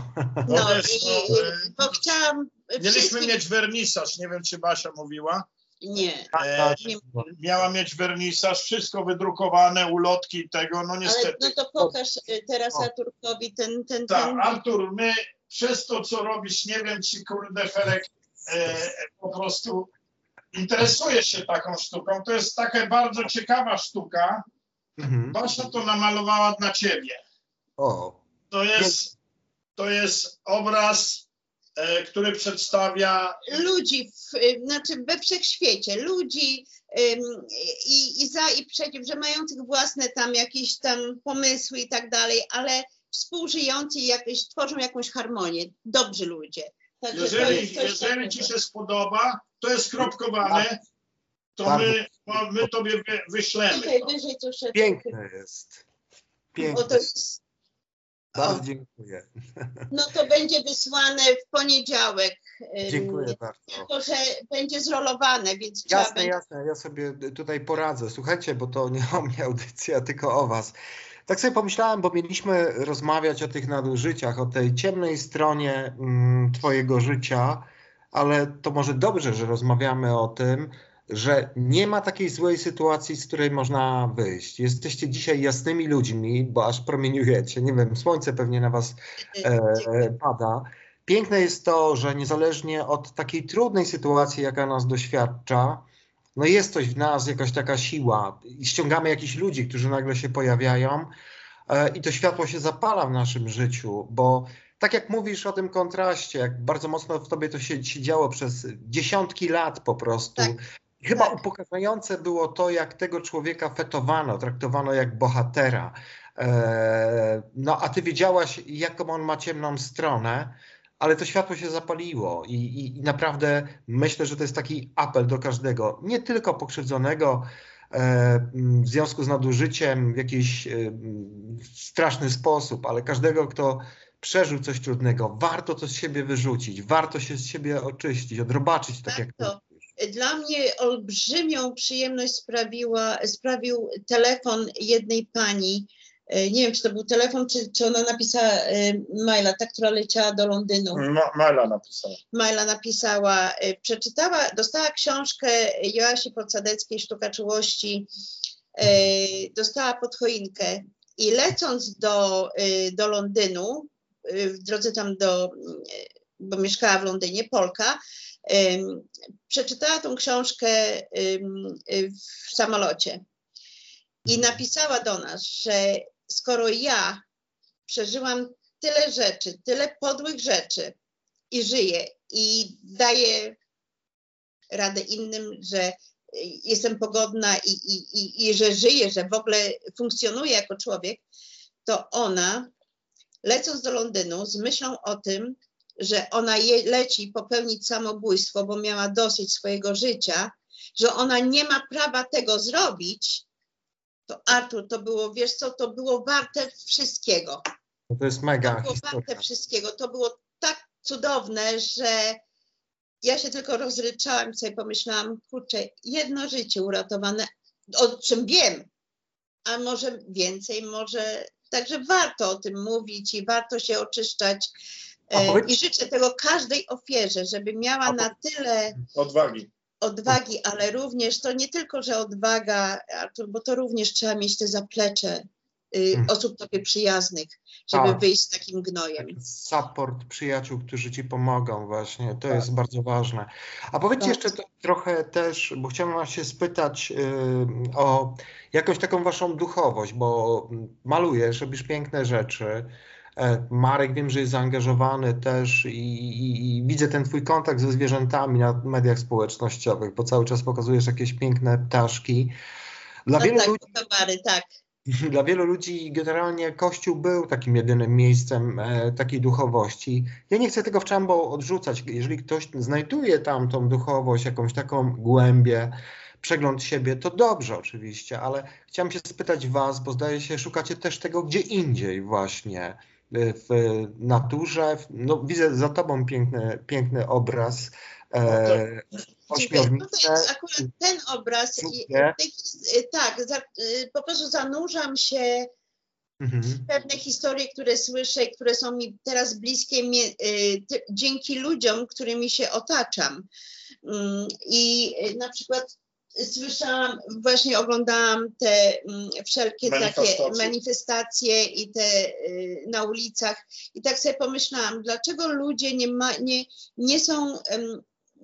No wiesz, i, no, y, bo chciałam Mieliśmy wszystkim... mieć wernisaż, nie wiem czy Basia mówiła. Nie, E, nie miała mieć wernisaż, wszystko wydrukowane, ulotki i tego, no ale niestety. no to pokaż y, teraz O. Arturkowi ten, ten, Tak, ten... Artur, my przez to, co robisz, nie wiem, czy kurde Felek e, po prostu interesujesz się taką sztuką. To jest taka bardzo ciekawa sztuka. Mhm. Basia to namalowała dla ciebie. O, To jest, to jest obraz, e, który przedstawia ludzi, w, znaczy we wszechświecie, ludzi ym, i, i za i przeciw, że mających własne tam jakieś tam pomysły i tak dalej, ale współżyjący i jakieś, tworzą jakąś harmonię, dobrzy ludzie. Także Jeżeli, jeżeli ci się spodoba, to jest kropkowane, to Bardzo. my, no, my tobie wy, wyślemy. Tutaj To. wyżej troszeczkę. piękne jest. Piękne. to jest, Bardzo o, dziękuję. no to będzie wysłane w poniedziałek. Dziękuję bardzo. Tylko, że będzie zrolowane, więc trzeba Jasne, będzie jasne, ja sobie tutaj poradzę. Słuchajcie, bo to nie o mnie audycja, tylko o was. Tak sobie pomyślałem, bo mieliśmy rozmawiać o tych nadużyciach, o tej ciemnej stronie mm, twojego życia, ale to może dobrze, że rozmawiamy o tym, że nie ma takiej złej sytuacji, z której można wyjść. Jesteście dzisiaj jasnymi ludźmi, bo aż promieniujecie. Nie wiem, słońce pewnie na was e, pada. Piękne jest to, że niezależnie od takiej trudnej sytuacji, jaka nas doświadcza, no jest coś w nas, jakaś taka siła i ściągamy jakichś ludzi, którzy nagle się pojawiają e, i to światło się zapala w naszym życiu, bo tak jak mówisz o tym kontraście, jak bardzo mocno w tobie to się, się działo przez dziesiątki lat po prostu. Tak, Chyba tak. upokarzające było to, jak tego człowieka fetowano, traktowano jak bohatera. E, No, a ty wiedziałaś, jaką on ma ciemną stronę, ale to światło się zapaliło i, i, i naprawdę myślę, że to jest taki apel do każdego, nie tylko pokrzywdzonego e, w związku z nadużyciem w jakiś e, straszny sposób, ale każdego, kto przeżył coś trudnego, warto to z siebie wyrzucić, warto się z siebie oczyścić, odrobaczyć, tak jak Warto. mówisz. Dla mnie olbrzymią przyjemność sprawiła, sprawił telefon jednej pani. E, Nie wiem, czy to był telefon, czy, czy ona napisała e, maila, ta, która leciała do Londynu. Ma, Mela napisała. Maila napisała, e, przeczytała, dostała książkę Joasi Podsadeckiej Sztuka Czułości, e, dostała pod choinkę i lecąc do, e, do Londynu, w drodze tam do, bo mieszkała w Londynie, Polka, przeczytała tą książkę w samolocie i napisała do nas, że skoro ja przeżyłam tyle rzeczy, tyle podłych rzeczy i żyję i daję radę innym, że jestem pogodna i, i, i, i że żyję, że w ogóle funkcjonuję jako człowiek, to ona, lecąc do Londynu z myślą o tym, że ona je, leci popełnić samobójstwo, bo miała dosyć swojego życia, że ona nie ma prawa tego zrobić, to Artur, to było, wiesz co, to było warte wszystkiego. No to jest To mega było historia. warte wszystkiego. To było tak cudowne, że ja się tylko rozryczałam i sobie pomyślałam, kurczę, jedno życie uratowane, o czym wiem, a może więcej, może. Także warto o tym mówić i warto się oczyszczać. E, powiedz- I życzę tego każdej ofierze, żeby miała po- na tyle Odwagi. odwagi, ale również to nie tylko, że odwaga, Artur, bo to również trzeba mieć te zaplecze y, Mhm. osób tobie przyjaznych, żeby Tak. wyjść z takim gnojem. Support przyjaciół, którzy ci pomogą właśnie, to jest bardzo ważne. A powiedzcie Tak. jeszcze trochę też, bo chciałem was się spytać y, o jakąś taką waszą duchowość, bo malujesz, robisz piękne rzeczy. E, Marek wiem, że jest zaangażowany też i, i, i widzę ten twój kontakt ze zwierzętami na mediach społecznościowych, bo cały czas pokazujesz jakieś piękne ptaszki. Dla No wielu tak, ludzi towary, tak. Dla wielu ludzi generalnie Kościół był takim jedynym miejscem e, takiej duchowości. Ja nie chcę tego w czambo odrzucać. Jeżeli ktoś znajduje tam tą duchowość, jakąś taką głębię, przegląd siebie, to dobrze oczywiście, ale chciałem się spytać Was, bo zdaje się, szukacie też tego gdzie indziej właśnie. e, W naturze, no widzę za tobą piękny, piękny obraz, e, Dziękuję. ośmiornice, Tutaj akurat ten obraz, i, y, tak, za, y, po prostu zanurzam się mhm. w pewne historie, które słyszę, które są mi teraz bliskie y, dzięki ludziom, którymi się otaczam. Mm, I y, na przykład słyszałam, właśnie oglądałam te mm, wszelkie takie Manifestacje. manifestacje i te y, na ulicach i tak sobie pomyślałam, dlaczego ludzie nie, ma, nie, nie są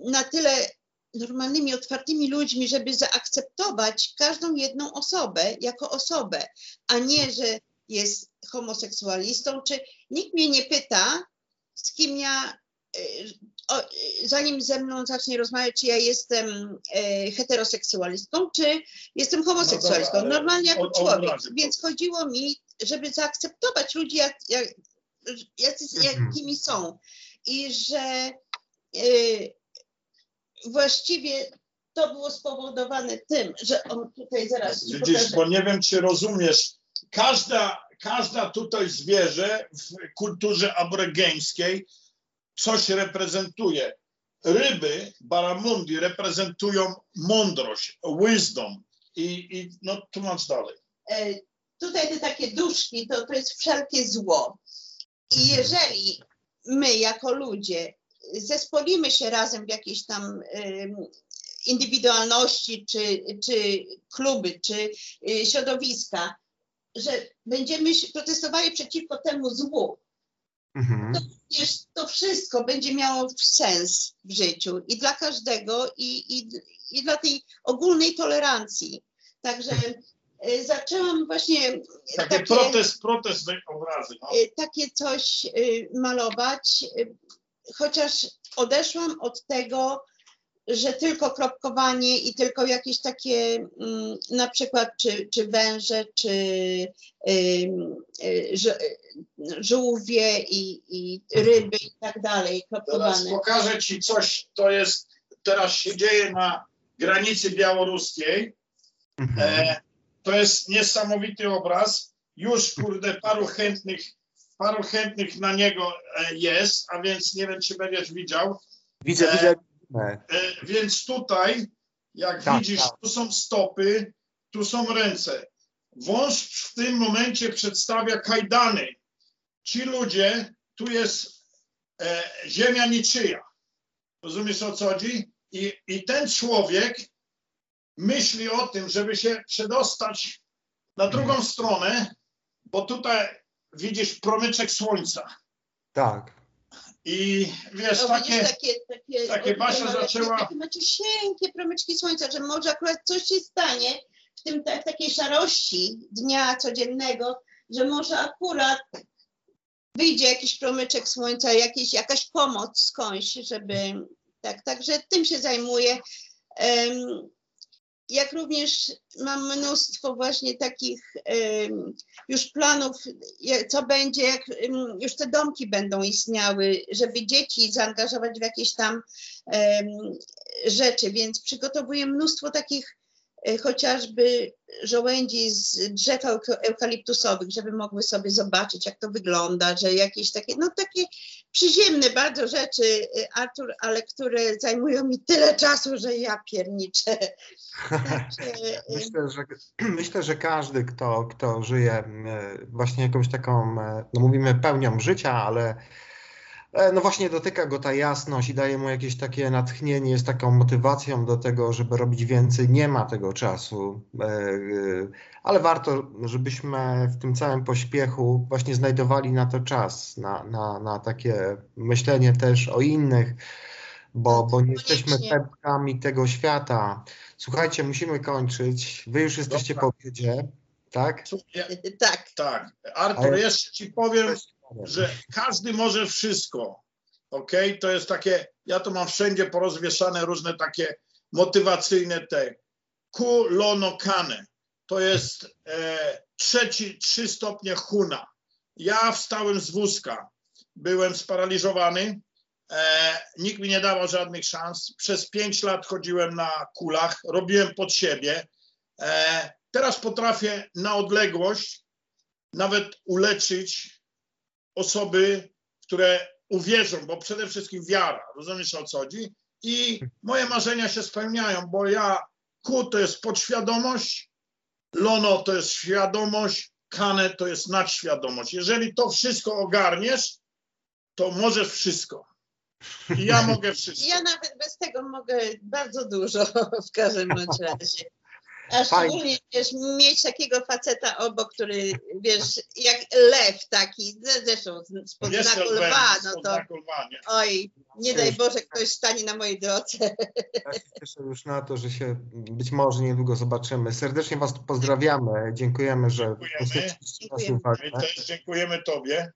na tyle normalnymi, otwartymi ludźmi, żeby zaakceptować każdą jedną osobę jako osobę, a nie, że jest homoseksualistą, czy nikt mnie nie pyta, z kim ja, y, o, y, zanim ze mną zacznie rozmawiać, czy ja jestem y, heteroseksualistką, czy jestem homoseksualistą. No dobra, Normalnie jako człowiek. Więc chodziło mi, żeby zaakceptować ludzi, jak, jak, jacy, Mhm. jakimi są. I że y, właściwie to było spowodowane tym, że on tutaj zaraz Widzisz, bo nie wiem, czy rozumiesz. Każda, każda tutaj zwierzę w kulturze aborygeńskiej coś reprezentuje. Ryby, baramundi reprezentują mądrość, wisdom. I, i no, tłumacz dalej. E, tutaj te takie duszki, to, to jest wszelkie zło. I jeżeli my jako ludzie zespolimy się razem w jakiejś tam indywidualności, czy, czy kluby, czy y, środowiska, że będziemy protestowali przeciwko temu złu, Mhm. przecież to wszystko będzie miało sens w życiu i dla każdego, i, i, i dla tej ogólnej tolerancji. Także y, zaczęłam właśnie Taki takie, protest, protest obrazy. No. y, takie coś malować, chociaż odeszłam od tego, że tylko kropkowanie i tylko jakieś takie mm, na przykład czy, czy węże, czy y, żółwie i, i ryby i tak dalej Teraz kropkowane. pokażę Ci coś, to jest, teraz się dzieje na granicy białoruskiej. Mhm. E, to jest niesamowity obraz. Już, kurde, paru chętnych, paru chętnych na niego e, jest, a więc nie wiem, czy będziesz widział. Widzę, E, widzę. E, Więc tutaj, jak Tak, widzisz, tak. tu są stopy, tu są ręce. Wąż w tym momencie przedstawia kajdany. Ci ludzie, tu jest e, ziemia niczyja. Rozumiesz o co chodzi? I, I ten człowiek myśli o tym, żeby się przedostać na drugą stronę, bo tutaj widzisz promyczek słońca. Tak. I wiesz, O, takie. widzisz, takie, takie, takie Basia zaczęła- Takie maciusieńkie promyczki słońca, że może akurat coś się stanie w tym w takiej szarości dnia codziennego, że może akurat wyjdzie jakiś promyczek słońca, jakiś, jakaś pomoc skądś, żeby tak, także tym się zajmuję. Jak również mam mnóstwo właśnie takich już planów, co będzie, jak już te domki będą istniały, żeby dzieci zaangażować w jakieś tam rzeczy, więc przygotowuję mnóstwo takich chociażby żołędzi z drzew euka- eukaliptusowych, żeby mogły sobie zobaczyć, jak to wygląda, że jakieś takie, no takie przyziemne bardzo rzeczy, e, Artur, ale które zajmują mi tyle czasu, że ja pierniczę. Także, *laughs* e, Myślę, że, *clears throat* myślę, że każdy, kto, kto żyje e, właśnie jakąś taką, e, no mówimy pełnią życia, ale e, no właśnie dotyka go ta jasność i daje mu jakieś takie natchnienie, jest taką motywacją do tego, żeby robić więcej. Nie ma tego czasu, e, e, ale warto, żebyśmy w tym całym pośpiechu właśnie znajdowali na to czas, na, na, na takie myślenie też o innych, bo, bo nie jesteśmy pepkami tego świata. Słuchajcie, musimy kończyć. Wy już jesteście Dobra. po obiedzie, tak? Ja, tak. tak. Artur, Ale- jeszcze ci powiem, że każdy może wszystko. Ok? To jest takie, ja to mam wszędzie porozwieszane różne takie motywacyjne te. Kulonokane. To jest e, trzeci, trzy stopnie huna. Ja wstałem z wózka. Byłem sparaliżowany. E, nikt mi nie dawał żadnych szans. Przez pięć lat chodziłem na kulach, robiłem pod siebie. E, teraz potrafię na odległość nawet uleczyć osoby, które uwierzą, bo przede wszystkim wiara, rozumiesz o co chodzi? I moje marzenia się spełniają, bo ja, ku to jest podświadomość, lono to jest świadomość, kane to jest nadświadomość. Jeżeli to wszystko ogarniesz, to możesz wszystko. I ja mogę wszystko. Ja nawet bez tego mogę bardzo dużo w każdym razie. A szczególnie wiesz, mieć takiego faceta obok, który wiesz, jak lew taki, zresztą z- spod Jest znaku lwa, no to znaku lwa, nie? oj, nie daj Boże, ktoś stanie na mojej drodze. Ja się cieszę już na to, że się być może niedługo zobaczymy. Serdecznie Was pozdrawiamy. Dziękujemy, że Dziękujemy. Dziękujemy. My też dziękujemy Tobie.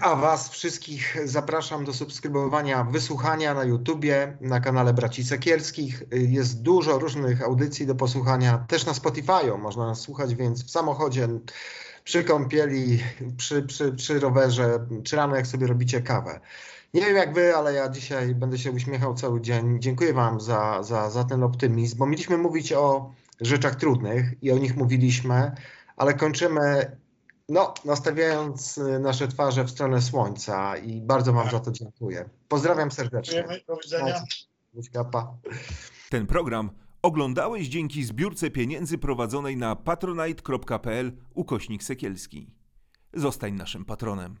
A Was wszystkich zapraszam do subskrybowania, wysłuchania na YouTubie, na kanale Braci Sekielskich. Jest dużo różnych audycji do posłuchania, też na Spotify'u można nas słuchać, więc w samochodzie, przy kąpieli, przy, przy, przy rowerze, czy rano jak sobie robicie kawę. Nie wiem jak Wy, ale ja dzisiaj będę się uśmiechał cały dzień. Dziękuję Wam za, za, za ten optymizm, bo mieliśmy mówić o rzeczach trudnych i o nich mówiliśmy, ale kończymy no, nastawiając y, nasze twarze w stronę słońca i bardzo Wam za to dziękuję. Pozdrawiam serdecznie. Dziękujemy. Do widzenia. Ten program oglądałeś dzięki zbiórce pieniędzy prowadzonej na patronite.pl ukośnik sekielski. Zostań naszym patronem.